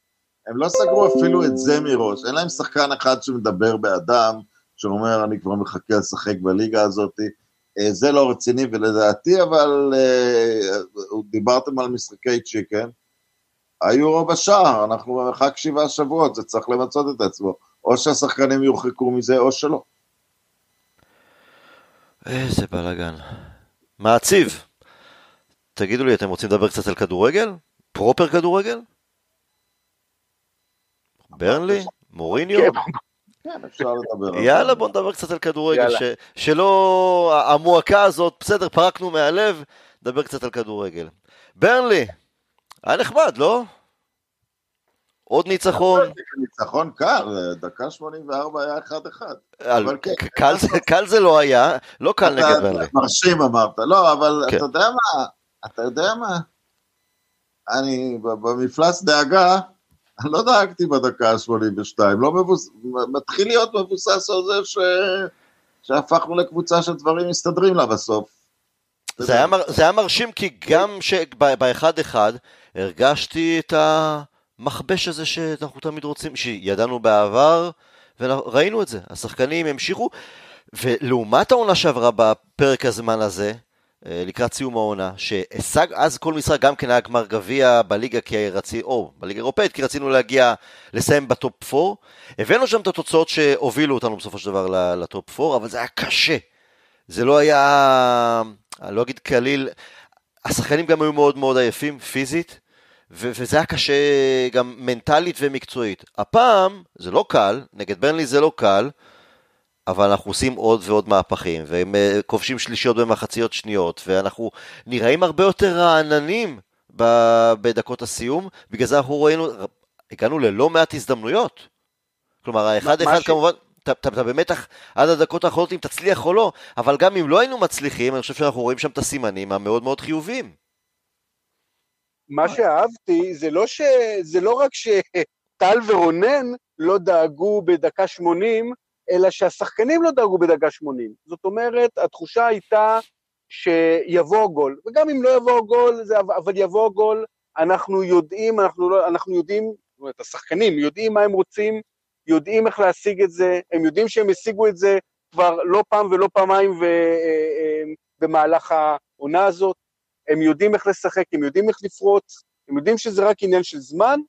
S4: הם לא סגרו אפילו את זה מראש, אין להם שחקן אחד שמדבר באדם, שאומר, אני כבר מחכה לשחק בליגה הזאת. אה, זה לא רציני ולדעתי, אבל אה, דיברתם על משחקי צ'יקן, היורו בשער, אנחנו במרחק שבעה שבועות, זה צריך למצות את עצמו. או שהשחקנים יורחקו מזה או שלא.
S2: איזה בלאגן. מעציב. תגידו לי, אתם רוצים לדבר קצת על כדורגל? פרופר כדורגל? ברנלי? מוריניו? כן,
S4: כן, אפשר לדבר.
S2: יאללה, בוא נדבר קצת על כדורגל, ש, שלא... המועקה הזאת, בסדר, פרקנו מהלב, נדבר קצת על כדורגל. ברנלי, היה נחמד, לא? עוד ניצחון.
S4: ניצחון קל, דקה 84 היה 1-1.
S2: כן, קל, קל זה לא היה, לא קל נגד ברנלי.
S4: מרשים אמרת, לא, אבל כן. אתה יודע מה, אתה יודע מה, אני במפלס דאגה, אני לא דאגתי בדקה ה-82, לא מבוס... מתחיל להיות מבוסס על זה ש... שהפכנו לקבוצה של דברים מסתדרים לה בסוף.
S2: זה היה, מר... זה היה מרשים כי גם באחד אחד הרגשתי את המכבש הזה שאנחנו תמיד רוצים, שידענו בעבר וראינו את זה, השחקנים המשיכו ולעומת העונה שעברה בפרק הזמן הזה, אה, לקראת סיום העונה, שהשג אז כל משחק גם כן היה גמר גביע בליגה כי רצי, או בליגה האירופאית, כי רצינו להגיע, לסיים בטופ 4. הבאנו שם את התוצאות שהובילו אותנו בסופו של דבר לטופ 4, אבל זה היה קשה. זה לא היה, אני לא אגיד קליל, השחקנים גם היו מאוד מאוד עייפים פיזית, ו- וזה היה קשה גם מנטלית ומקצועית. הפעם זה לא קל, נגד ברנלי זה לא קל, אבל אנחנו עושים עוד ועוד מהפכים, והם אה, כובשים שלישיות במחציות שניות, ואנחנו נראים הרבה יותר רעננים בדקות הסיום, בגלל זה אנחנו ראינו, הגענו ללא מעט הזדמנויות. כלומר, האחד אחד ש... כמובן, אתה במתח עד הדקות האחרונות אם תצליח או לא, אבל גם אם לא היינו מצליחים, אני חושב שאנחנו רואים שם את הסימנים המאוד מאוד חיוביים.
S3: מה שאהבתי זה לא, ש... זה לא רק שטל ורונן לא דאגו בדקה 80, אלא שהשחקנים לא דאגו בדקה 80. זאת אומרת, התחושה הייתה שיבוא גול, וגם אם לא יבוא גול, זה, אבל יבוא גול, אנחנו יודעים, אנחנו, לא, אנחנו יודעים, זאת אומרת, השחקנים יודעים מה הם רוצים, יודעים איך להשיג את זה, הם יודעים שהם השיגו את זה כבר לא פעם ולא פעמיים ו, אה, אה, במהלך העונה הזאת, הם יודעים איך לשחק, הם יודעים איך לפרוץ, הם יודעים שזה רק עניין של זמן,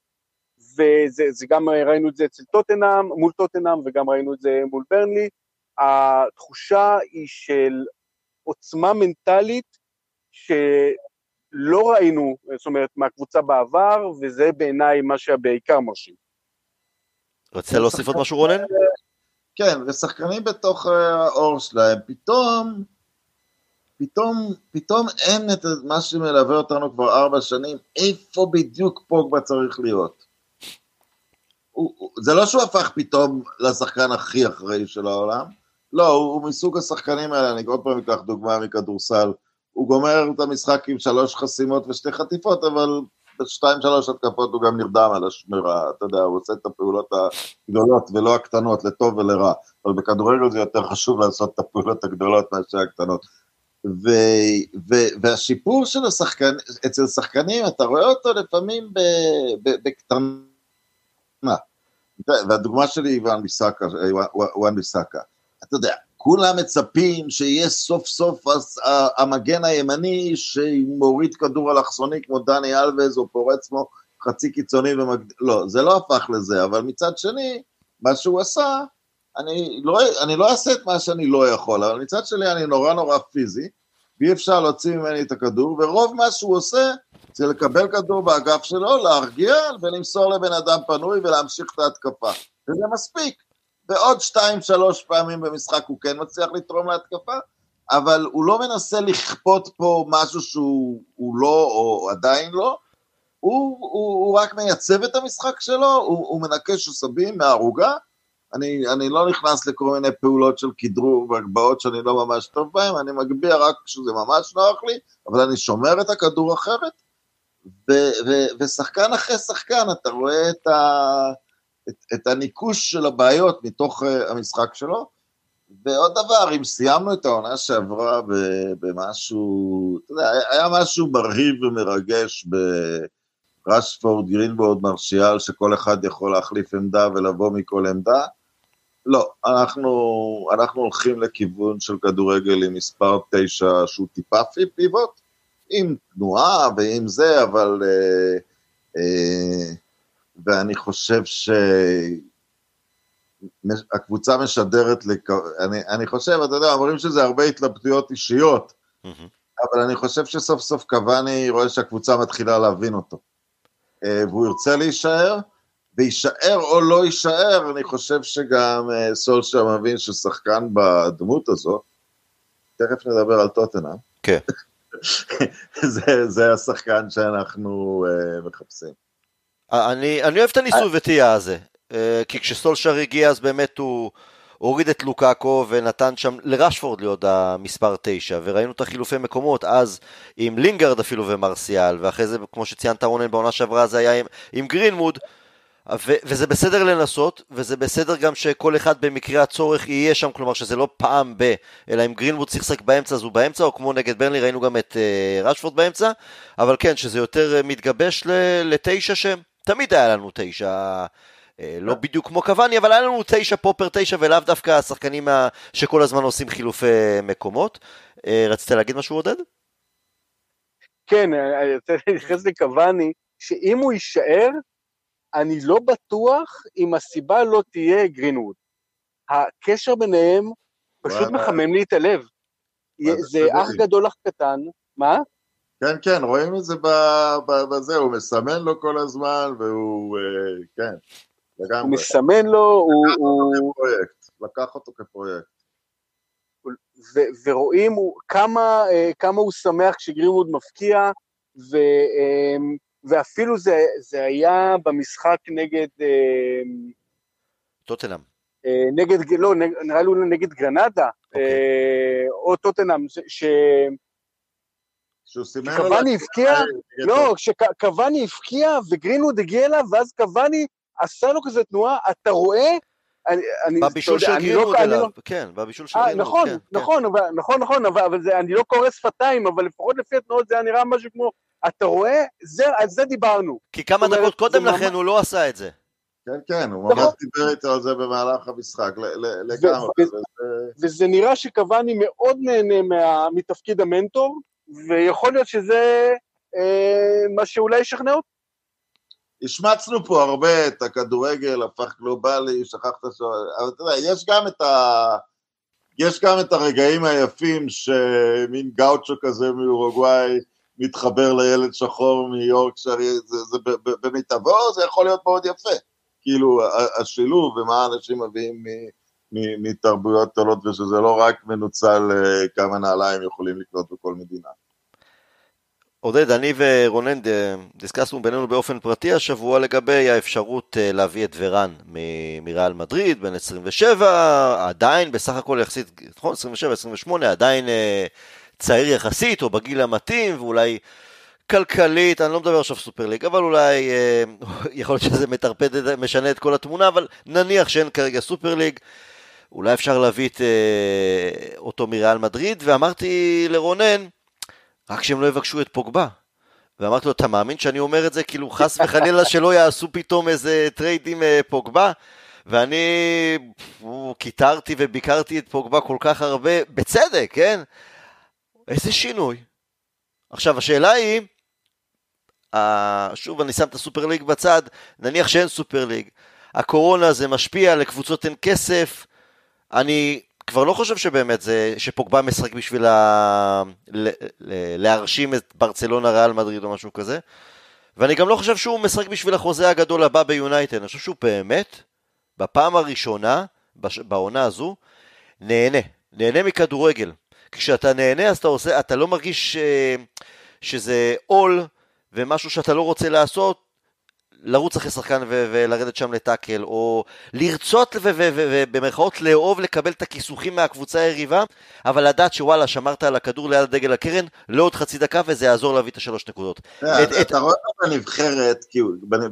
S3: וזה גם ראינו את זה אצל טוטנאם, מול טוטנאם, וגם ראינו את זה מול ברנלי. התחושה היא של עוצמה מנטלית שלא ראינו, זאת אומרת, מהקבוצה בעבר, וזה בעיניי מה שבעיקר מרשים.
S2: רצית להוסיף עוד משהו רונן?
S4: כן, ושחקנים בתוך אה, האור שלהם, פתאום, פתאום, פתאום אין את מה שמלווה אותנו כבר ארבע שנים, איפה בדיוק פוגבה צריך להיות. הוא, זה לא שהוא הפך פתאום לשחקן הכי אחראי של העולם, לא, הוא, הוא מסוג השחקנים האלה, אני עוד פעם אקח דוגמה מכדורסל, הוא גומר את המשחק עם שלוש חסימות ושתי חטיפות, אבל בשתיים שלוש התקפות הוא גם נרדם על השמירה, אתה יודע, הוא עושה את הפעולות הגדולות ולא הקטנות, לטוב ולרע, אבל בכדורגל זה יותר חשוב לעשות את הפעולות הגדולות מאשר הקטנות. ו, ו, והשיפור של השחקן, אצל שחקנים, אתה רואה אותו לפעמים בקטנה. והדוגמה שלי היא וואן ביסאקה, ביסאקה. אתה יודע, כולם מצפים שיהיה סוף סוף המגן הימני שמוריד כדור אלכסוני כמו דני אלווז או פורץ כמו חצי קיצוני ומגד... לא, זה לא הפך לזה, אבל מצד שני, מה שהוא עשה, אני לא, אני לא אעשה את מה שאני לא יכול, אבל מצד שני אני נורא נורא פיזי, ואי אפשר להוציא ממני את הכדור, ורוב מה שהוא עושה זה לקבל כדור באגף שלו, להרגיע ולמסור לבן אדם פנוי ולהמשיך את ההתקפה. וזה מספיק. ועוד שתיים, שלוש פעמים במשחק הוא כן מצליח לתרום להתקפה, אבל הוא לא מנסה לכפות פה משהו שהוא לא, או עדיין לא, הוא, הוא, הוא רק מייצב את המשחק שלו, הוא, הוא מנקש עשבים מהערוגה, אני, אני לא נכנס לכל מיני פעולות של כדרור והגבהות שאני לא ממש טוב בהן, אני מגביה רק כשזה ממש נוח לי, אבל אני שומר את הכדור אחרת, ו, ו, ושחקן אחרי שחקן אתה רואה את, ה, את, את הניקוש של הבעיות מתוך uh, המשחק שלו. ועוד דבר, אם סיימנו את העונה שעברה במשהו, אתה יודע, היה משהו מרהיב ומרגש ברשפורד, גרינבורד, מרשיאל, שכל אחד יכול להחליף עמדה ולבוא מכל עמדה. לא, אנחנו, אנחנו הולכים לכיוון של כדורגל עם מספר תשע שהוא טיפה פיבוט, עם תנועה ועם זה, אבל... אה, אה, ואני חושב שהקבוצה משדרת, לק... אני, אני חושב, אתה יודע, אומרים שזה הרבה התלבטויות אישיות, אבל אני חושב שסוף סוף קוואני רואה שהקבוצה מתחילה להבין אותו. אה, והוא ירצה להישאר, ויישאר או לא יישאר, אני חושב שגם סולשר מבין ששחקן בדמות הזו, תכף נדבר על טוטנאם.
S2: כן. <laughs>
S4: זה, זה השחקן שאנחנו uh, מחפשים.
S2: אני, אני אוהב את הניסוי וטעייה הזה, uh, כי כשסולשר הגיע אז באמת הוא הוריד את לוקאקו ונתן שם לרשפורד להיות המספר 9, וראינו את החילופי מקומות אז עם לינגרד אפילו ומרסיאל, ואחרי זה כמו שציינת רונן בעונה שעברה זה היה עם, עם גרינמוד, ו- וזה בסדר לנסות, וזה בסדר גם שכל אחד במקרה הצורך יהיה שם, כלומר שזה לא פעם ב, אלא אם גרינווד צריך לשחק באמצע אז הוא באמצע, או כמו נגד ברנלי ראינו גם את uh, רשפורד באמצע, אבל כן, שזה יותר מתגבש לתשע שם, תמיד היה לנו תשע, uh, לא בדיוק כמו קוואני, אבל היה לנו תשע פופר תשע, ולאו דווקא השחקנים ה- שכל הזמן עושים חילופי מקומות. Uh, רצית להגיד משהו עודד?
S3: כן, אני רוצה להתייחס לקוואני, שאם הוא יישאר, אני לא בטוח אם הסיבה לא תהיה גרינווד. הקשר ביניהם פשוט. מחמם לי את הלב. זה. אח גדול, אח קטן, מה?
S4: כן, כן, רואים את זה ב- ב- בזה, הוא מסמן לו כל הזמן, והוא, אה, כן,
S3: הוא
S4: לגמרי.
S3: מסמן לו, הוא, הוא,
S4: כפרויקט, לקח אותו כפרויקט.
S3: ורואים הוא, כמה, אה, כמה הוא שמח כשגרינווד מפקיע, ו, אה, ואפילו זה, זה היה במשחק נגד, אה,
S2: טוטנאם.
S3: אה, נגד, לא, נראה לי נגד גרנדה,
S2: אוקיי.
S3: או טוטנאם, ש-
S4: שהוא סימן לו...
S3: קוואני הבקיע,
S4: "אה,
S3: לא, כשקוואני הבקיע וגרינווד הגיע אליו, ואז קוואני עשה לו כזה תנועה, אתה רואה? אני, אני,
S2: בבישול של
S3: לא-
S2: גרינווד
S3: אני לא-
S2: אליו, כן, בבישול של
S3: אה,
S2: גרינווד,
S3: נכון,
S2: כן, כן.
S3: נכון, נכון, נכון, אבל, אני לא קורא שפתיים, אבל לפחות לפי התנועות זה היה נראה משהו כמו, אתה רואה, זה, על זה דיברנו.
S2: כי כמה דקות קודם לכן
S3: ממש-
S2: הוא לא עשה את זה.
S4: כן, כן, הוא ממש
S3: נכון.
S4: דיבר איתו על זה במהלך המשחק, לגמרי. וזה-
S3: נראה שקוואני מאוד נהנה מתפקיד המנטור, ויכול להיות שזה אה, מה שאולי ישכנע אותו.
S4: השמצנו פה הרבה את הכדורגל, הפך גלובלי, שכחת ש... אבל אתה יודע, יש גם את ה... יש גם את הרגעים היפים שמין גאוצ'ו כזה מאורוגוואי מתחבר לילד שחור מיורקשר, זה, זה ב- במיטבו, זה יכול להיות מאוד יפה. כאילו, השילוב ומה אנשים מביאים מתרבויות גדולות, ושזה לא רק מנוצל אה, כמה נעליים יכולים לקנות בכל מדינה.
S2: עודד, אני ורונן ד- דיסקסנו בינינו באופן פרטי השבוע לגבי האפשרות אה, להביא את ורן מריאל מדריד, בן 27, עדיין בסך הכל יחסית, נכון, 27, 28, עדיין אה, צעיר יחסית, או בגיל המתאים, ואולי כלכלית, אני לא מדבר עכשיו סופר ליג, אבל אולי, אה, <laughs> יכול להיות שזה מטרפד, משנה את כל התמונה, אבל נניח שאין כרגע סופר ליג, אולי אפשר להביא את אה, אותו מריאל מדריד, ואמרתי לרונן, רק שהם לא יבקשו את פוגבה. ואמרתי לו, אתה מאמין שאני אומר את זה? כאילו, חס <laughs> וחלילה שלא יעשו פתאום איזה טרייד עם אה, פוגבה? ואני קיטרתי וביקרתי את פוגבה כל כך הרבה, בצדק, כן? איזה שינוי. עכשיו, השאלה היא, שוב, אני שם את הסופר ליג בצד, נניח שאין סופר ליג. הקורונה זה משפיע, לקבוצות אין כסף. אני כבר לא חושב שבאמת זה, שפוגבה משחק בשביל ה... ל... ל... להרשים את ברצלונה, ריאל מדריד או משהו כזה. ואני גם לא חושב שהוא משחק בשביל החוזה הגדול הבא ביונייטד. אני חושב שהוא באמת, בפעם הראשונה, בש... בעונה הזו, נהנה. נהנה מכדורגל. כשאתה נהנה אז אתה עושה, אתה לא מרגיש ש... שזה עול ומשהו שאתה לא רוצה לעשות, לרוץ אחרי שחקן ו- ולרדת שם לטאקל, או לרצות ובמרכאות לאהוב לקבל את הכיסוכים מהקבוצה היריבה, אבל לדעת שוואלה, שמרת על הכדור ליד דגל הקרן, לא עוד חצי דקה וזה יעזור להביא את השלוש נקודות.
S4: אתה
S2: את-
S4: אתה רואה בנבחרת,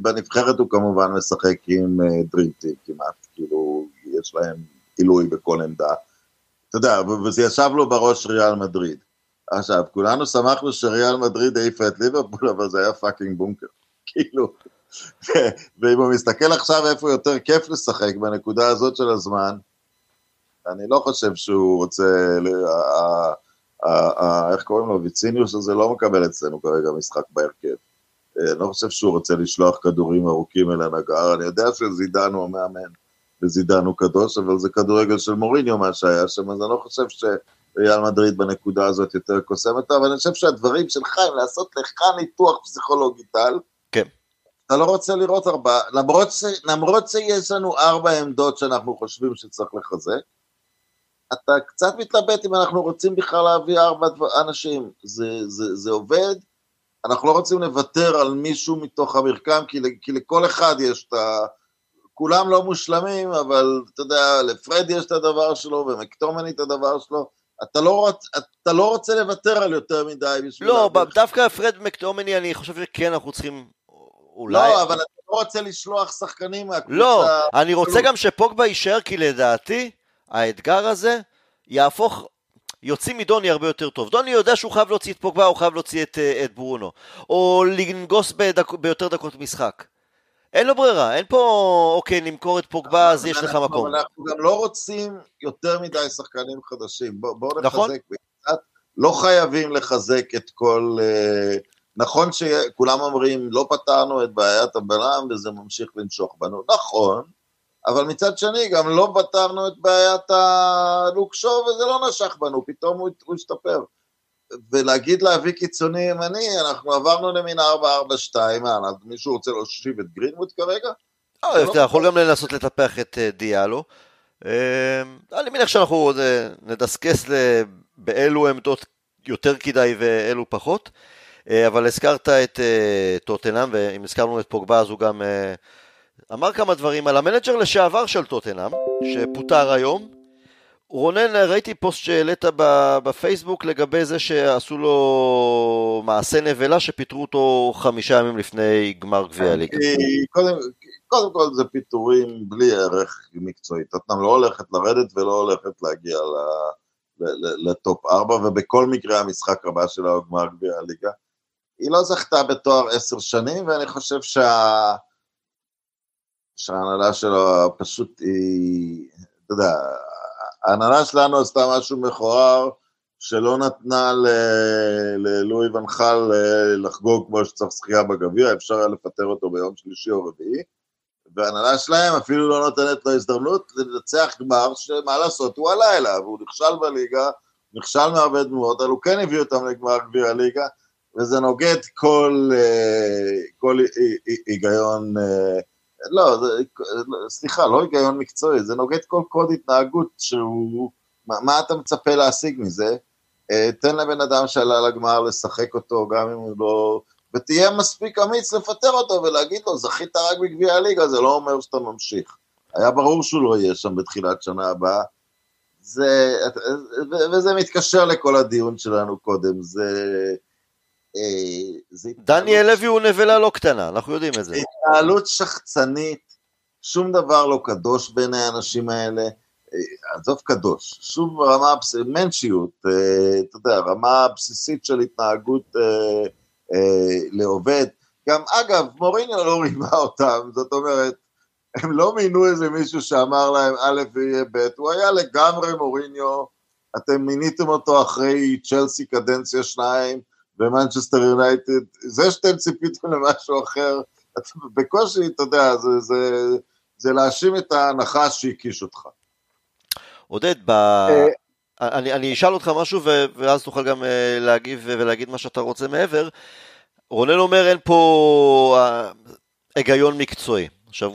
S4: בנבחרת הוא כמובן משחק עם dream team כמעט, כאילו יש להם עילוי בכל עמדה. אתה יודע, ו- וזה ישב לו בראש ריאל מדריד. עכשיו, כולנו שמחנו שריאל מדריד העיפה את ליברפול, אבל זה היה fucking בונקר. <laughs> כאילו, ו- ואם הוא מסתכל עכשיו איפה יותר כיף לשחק בנקודה הזאת של הזמן, אני לא חושב שהוא רוצה, איך קוראים לו, ויציניוס הזה לא מקבל אצלנו כרגע משחק בהרכב. אה, אני לא חושב שהוא רוצה לשלוח כדורים ארוכים אל הנגר, אני יודע שזידן הוא המאמן, וזידן הוא קדוש, אבל זה כדורגל של מוריניו מה שהיה שם, אז אני לא חושב שריאל מדריד בנקודה הזאת יותר קוסמת, אבל אני חושב שהדברים של חיים, לעשות לך ניתוח פסיכולוגי טל. אתה לא רוצה לראות ארבעה, למרות, ש, למרות שיש לנו ארבע עמדות שאנחנו חושבים שצריך לחזק, אתה קצת מתלבט אם אנחנו רוצים בכלל להביא ארבע דבר- אנשים, זה, זה, זה עובד, אנחנו לא רוצים לוותר על מישהו מתוך המרקם, כי, כי לכל אחד יש את ה... כולם לא מושלמים, אבל אתה יודע, לפרד יש את הדבר שלו, ומקטומני את הדבר שלו, אתה לא, רוצ, אתה לא רוצה לוותר על יותר מדי בשביל...
S2: לא, דווקא פרד מקטומני, אני חושב שכן אנחנו צריכים, אולי...
S4: לא, אבל אתה לא רוצה לשלוח שחקנים מהקבוצה.
S2: לא, אני רוצה גם שפוגבה יישאר, כי לדעתי, האתגר הזה יהפוך, יוציא מדוני הרבה יותר טוב. דוני יודע שהוא חייב להוציא את פוגבה, הוא חייב להוציא את, אה, את ברונו. או לנגוס בדק, ביותר דקות משחק. אין לו ברירה, אין פה, אוקיי, נמכור את פוגבה, אז יש לך מקום.
S4: אנחנו גם לא רוצים יותר מדי שחקנים חדשים. בוא- בואו
S2: נכון.
S4: נחזק, וקצת- לא חייבים לחזק את כל... אה, נכון שכולם אומרים, לא פתרנו את בעיית הבלם וזה ממשיך לנשוך בנו. נכון, אבל מצד שני גם לא פתרנו את בעיית הלוקשו וזה לא נשך בנו, פתאום הוא, הוא השתפר. ולהגיד להביא קיצוני ימני, אנחנו עברנו למין 4-4-2, מה, מישהו רוצה להושיב את גרינווד כרגע?
S2: לא, אתה יכול גם לנסות לטפח את אה, דיאלו. אה, אני מניח שאנחנו אה, נדסקס באילו עמדות יותר כדאי ואילו פחות, אבל הזכרת את טוטנאם, ואם הזכרנו את פוגבה אז הוא גם אמר כמה דברים על המנג'ר לשעבר של טוטנאם, שפוטר היום. רונן, ראיתי פוסט שהעלית בפייסבוק לגבי זה שעשו לו מעשה נבלה שפיטרו אותו חמישה ימים לפני גמר גביע הליגה.
S4: קודם, קודם כל זה פיטורים בלי ערך מקצועי. טוטנאם לא הולכת לרדת ולא הולכת להגיע לטופ 4, ובכל מקרה המשחק הבא שלה הוא גמר גביע הליגה. היא לא זכתה בתואר עשר שנים, ואני חושב שה... שההנהלה שלו פשוט היא, אתה יודע, ההנהלה שלנו עשתה משהו מכוער שלא נתנה ללואי ונחל אה, לחגוג כמו שצריך זכייה בגביע, אפשר היה לפטר אותו ביום שלישי או רביעי, וההנהלה שלהם אפילו לא נותנת לו הזדמנות לנצח גמר שמה לעשות, הוא עלה אליו, הוא נכשל בליגה, נכשל מהרבה דמויות, אבל הוא כן הביא אותם לגמר גביע הליגה, וזה נוגד כל, אה, כל היגיון אה, לא, סליחה, לא היגיון מקצועי, זה נוגד כל קוד התנהגות שהוא, מה, מה אתה מצפה להשיג מזה? אה, תן לבן אדם שעלה לגמר לשחק אותו, גם אם הוא לא... ותהיה מספיק אמיץ לפטר אותו ולהגיד לו, זכית רק בגביע הליגה, זה לא אומר שאתה ממשיך. היה ברור שהוא לא יהיה שם בתחילת שנה הבאה. זה, וזה מתקשר לכל הדיון שלנו קודם, זה...
S2: אה, דניאל לוי הוא נבלה לא קטנה, אנחנו יודעים את זה.
S4: התנהלות שחצנית, שום דבר לא קדוש בעיני האנשים האלה, אה, עזוב קדוש, שום רמה, מנצ'יות, אה, אתה יודע, רמה בסיסית של התנהגות לעובד. גם, אגב, מוריניו לא רימה אותם, זאת אומרת, הם לא מינו איזה מישהו שאמר להם א' ויהיה ב', הוא היה לגמרי מוריניו, אתם מיניתם אותו אחרי צ'לסי קדנציה שניים, במנצ'סטר יונייטד, זה שאתם ציפיתם למשהו אחר, בקושי, אתה יודע, זה, זה, זה להאשים את הנחש שהקיש אותך.
S2: עודד, ב... אה, אני, אני אשאל אותך משהו ואז תוכל גם אה, להגיב ולהגיד מה שאתה רוצה מעבר. רונן אומר אין פה אה, היגיון מקצועי. עכשיו,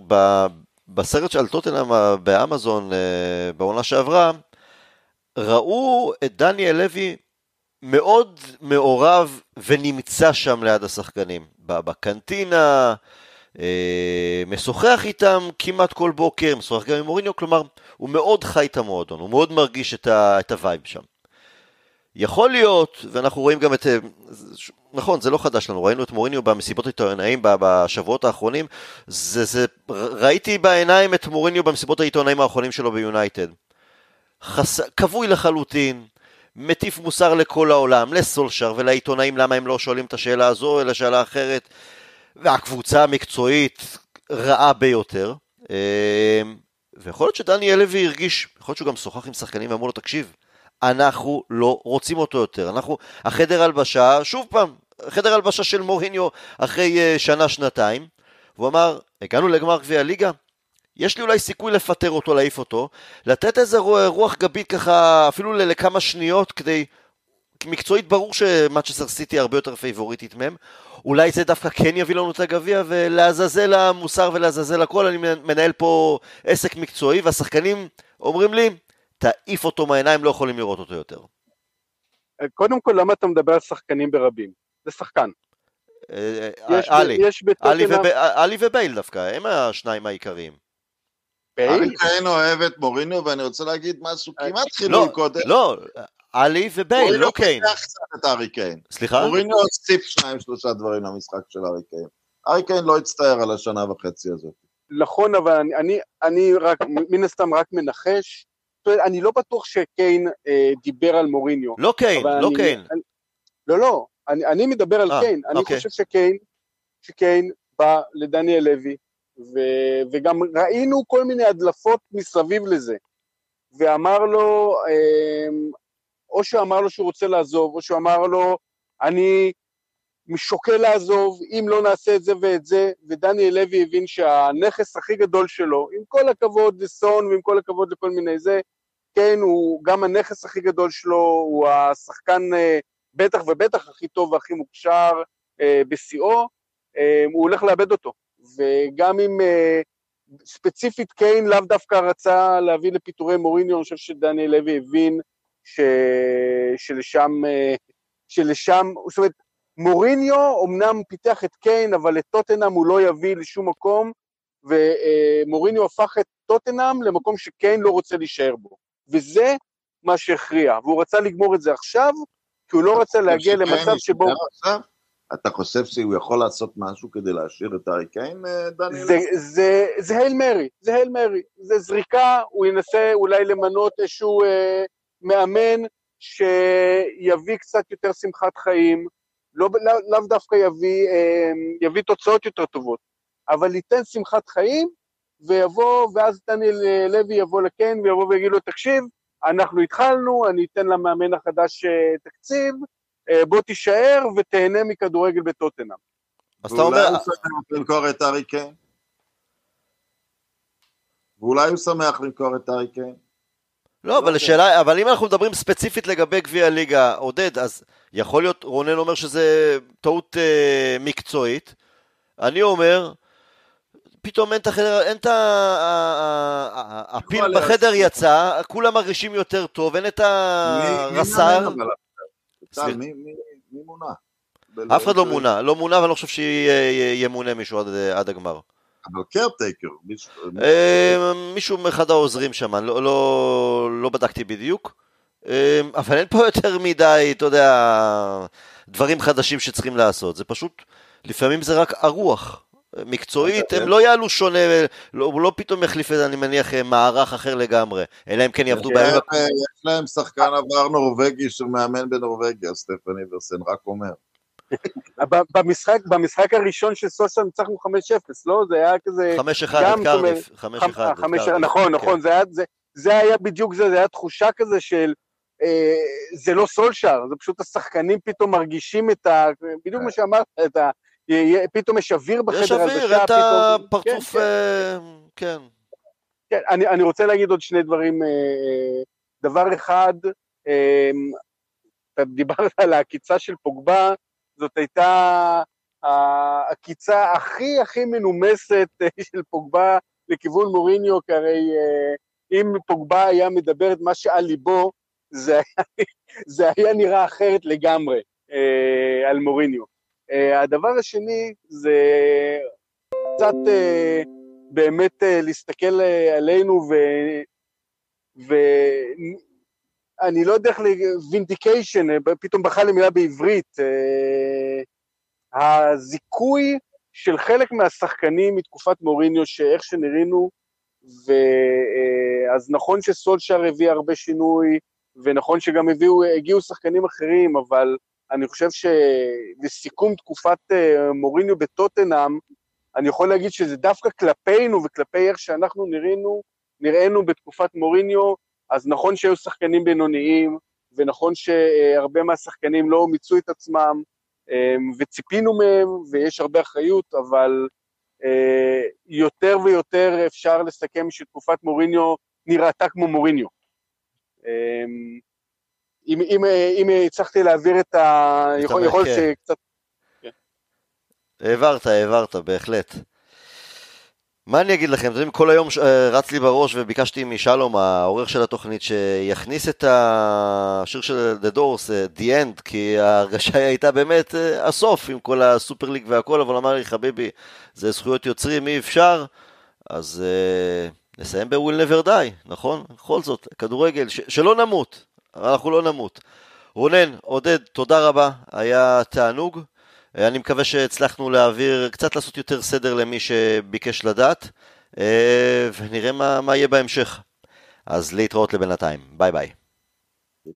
S2: בסרט של טוטנאם באמזון בעונה שעברה, ראו את דניאל לוי מאוד מעורב ונמצא שם ליד השחקנים, בקנטינה, אה, משוחח איתם כמעט כל בוקר, משוחח גם עם מוריניו, כלומר, הוא מאוד חי את המועדון, הוא מאוד מרגיש את, ה, את ה vibe שם. יכול להיות, ואנחנו רואים גם את, אה, נכון, זה לא חדש לנו, ראינו את מוריניו במסיבות העיתונאים בשבועות האחרונים, זה, זה, ראיתי בעיניים את מוריניו במסיבות העיתונאים האחרונים שלו ביונייטד. חס... כבוי לחלוטין, מטיף מוסר לכל העולם, לסולשר ולעיתונאים למה הם לא שואלים את השאלה הזו אלא שאלה אחרת, והקבוצה המקצועית רעה ביותר. אמ, ויכול להיות שדניאל לוי הרגיש, יכול להיות שהוא גם שוחח עם שחקנים ואמרו לו, תקשיב, אנחנו לא רוצים אותו יותר. אנחנו, החדר הלבשה, שוב פעם, חדר הלבשה של מוריניו אחרי אה, שנה-שנתיים, והוא אמר, הגענו לגמר גביע הליגה, יש לי אולי סיכוי לפטר אותו, להעיף אותו, לתת איזה רוח גבית ככה, אפילו לכמה שניות, כדי... מקצועית ברור שמאצ'סטר סיטי הרבה יותר פייבוריטית מהם. אולי זה דווקא כן יביא לנו את הגביע, ולעזאזל המוסר ולעזאזל הכל, אני מנהל פה עסק מקצועי, והשחקנים אומרים לי, תעיף אותו מהעיניים, לא יכולים לראות אותו יותר.
S3: קודם כל, למה אתה מדבר על שחקנים ברבים? זה שחקן.
S2: אה, אה, עלי ובייל דווקא, הם השניים העיקריים.
S4: ארי קיין אוהב את מוריניו, ואני רוצה להגיד משהו אה, כמעט חילול
S2: לא,
S4: קודם.
S2: לא, עלי ובייל, לא קיין.
S4: מוריניו קצת את ארי קיין.
S2: סליחה?
S4: מוריניו הוסיף שניים שלושה דברים למשחק של ארי קיין. ארי קיין לא הצטער על השנה וחצי הזאת.
S3: נכון, אבל אני, אני, אני רק, מן הסתם רק מנחש. אני לא בטוח שקיין אה, דיבר על מוריניו.
S2: לא קיין, לא אני, קיין.
S3: אני, לא, לא, אני, אני מדבר על 아, אה, קיין. אני אוקיי. חושב שקיין, שקיין בא לדניאל לוי, ו- וגם ראינו כל מיני הדלפות מסביב לזה, ואמר לו, אמ, או שהוא אמר לו שהוא רוצה לעזוב, או שהוא אמר לו, אני שוקל לעזוב, אם לא נעשה את זה ואת זה, ודניאל לוי הבין שהנכס הכי גדול שלו, עם כל הכבוד לסון ועם כל הכבוד לכל מיני זה, כן, הוא גם הנכס הכי גדול שלו, הוא השחקן אה, בטח ובטח הכי טוב והכי מוכשר אה, בשיאו, אה, הוא הולך לאבד אותו. וגם אם אה, ספציפית קיין לאו דווקא רצה להביא לפיטורי מוריניו, אני חושב שדניאל לוי הבין ש... שלשם, אה, שלשם, זאת אומרת, מוריניו אמנם פיתח את קיין, אבל את טוטנאם הוא לא יביא לשום מקום, ומוריניו הפך את טוטנאם למקום שקיין לא רוצה להישאר בו. וזה מה שהכריע, והוא רצה לגמור את זה עכשיו, כי הוא לא רצה להגיע למצב שבו...
S4: אתה חושב שהוא יכול לעשות משהו כדי להשאיר את הארי קיין, אה, דניאל?
S3: זה, הייל מרי, זה הייל מרי. זה זריקה, הוא ינסה אולי למנות איזשהו אה, מאמן שיביא קצת יותר שמחת חיים, לא, לא, לאו דווקא יביא, אה, יביא תוצאות יותר טובות, אבל ייתן שמחת חיים, ויבוא, ואז דניאל אה, לוי יבוא לקיין ויבוא ויגיד לו, תקשיב, אנחנו התחלנו, אני אתן למאמן החדש אה, תקציב, בוא תישאר ותהנה מכדורגל בטוטנאם.
S2: אז אתה אומר...
S4: ואולי הוא שמח למכור את הארי קיין? ואולי הוא שמח למכור את הארי קיין?
S2: לא, אבל השאלה, אבל אם אנחנו מדברים ספציפית לגבי גביע הליגה, עודד, אז יכול להיות, רונן אומר שזה טעות אה, מקצועית. אני אומר, פתאום אין את החדר, אין את ה... הפיל בחדר יצא, כולם מרגישים יותר טוב, אין את הרס"ר.
S4: מי מונה?
S2: אף אחד לא מונה, לא מונה ואני לא חושב שימונה מישהו עד הגמר.
S4: אבל קרטייקר, מישהו...
S2: אה, מישהו מאחד העוזרים שם, לא, לא, לא בדקתי בדיוק. אה, אבל אין פה יותר מדי, אתה יודע, דברים חדשים שצריכים לעשות. זה פשוט, לפעמים זה רק הרוח. מקצועית, הם לא יעלו שונה, לא, הוא לא פתאום יחליף, אני מניח, מערך אחר לגמרי, אלא אם כן יעבדו
S4: בהם. יש להם שחקן עבר נורבגי שמאמן בנורבגיה, סטפן איברסן, רק אומר. <laughs>
S3: במשחק, במשחק הראשון של סוסה ניצחנו 5-0, לא? זה היה כזה...
S2: 5-1 את קרדיף, 5-1
S3: נכון, נכון, זה היה, זה, זה היה בדיוק זה, זה היה תחושה כזה של... אה, זה לא סולשאר, זה פשוט השחקנים פתאום מרגישים את ה... בדיוק מה שאמרת, את ה... פתאום יש אוויר בחדר
S2: יש אוויר, את הפרצוף, כן. כן.
S3: כן, אני, אני רוצה להגיד עוד שני דברים. דבר אחד, אתה דיברת על העקיצה של פוגבה, זאת הייתה העקיצה הכי הכי מנומסת של פוגבה לכיוון מוריניו, כי הרי אם פוגבה היה מדבר את מה שעל ליבו, זה היה, <laughs> זה היה נראה אחרת לגמרי על מוריניו. הדבר השני זה קצת באמת להסתכל עלינו ו... ואני לא יודע איך, וינדיקיישן, פתאום בחר לי מילה בעברית, הזיכוי של חלק מהשחקנים מתקופת מוריניו, שאיך שנראינו, ואז נכון שסולשר הביא הרבה שינוי, ונכון שגם הביאו, הגיעו שחקנים אחרים, אבל אני חושב שלסיכום תקופת מוריניו בטוטנאם, אני יכול להגיד שזה דווקא כלפינו וכלפי איך שאנחנו נראינו, נראינו בתקופת מוריניו, אז נכון שהיו שחקנים בינוניים, ונכון שהרבה מהשחקנים לא מיצו את עצמם, וציפינו מהם, ויש הרבה אחריות, אבל יותר ויותר אפשר לסכם שתקופת מוריניו נראתה כמו מוריניו. אם, אם, אם הצלחתי להעביר את ה... יכול שקצת...
S2: העברת, העברת, בהחלט. מה אני אגיד לכם, אתם יודעים, כל היום רץ לי בראש וביקשתי משלום, העורך של התוכנית, שיכניס את השיר של The Doors, The End, כי ההרגשה הייתה באמת הסוף עם כל הסופר ליג והכל, אבל אמר לי, חביבי, זה זכויות יוצרים, אי אפשר, אז uh, נסיים ב-Will Never Die, נכון? בכל זאת, כדורגל, ש- שלא נמות, אנחנו לא נמות. רונן, עודד, תודה רבה, היה תענוג. אני מקווה שהצלחנו להעביר, קצת לעשות יותר סדר למי שביקש לדעת, ונראה מה, מה יהיה בהמשך. אז להתראות לבינתיים, ביי ביי.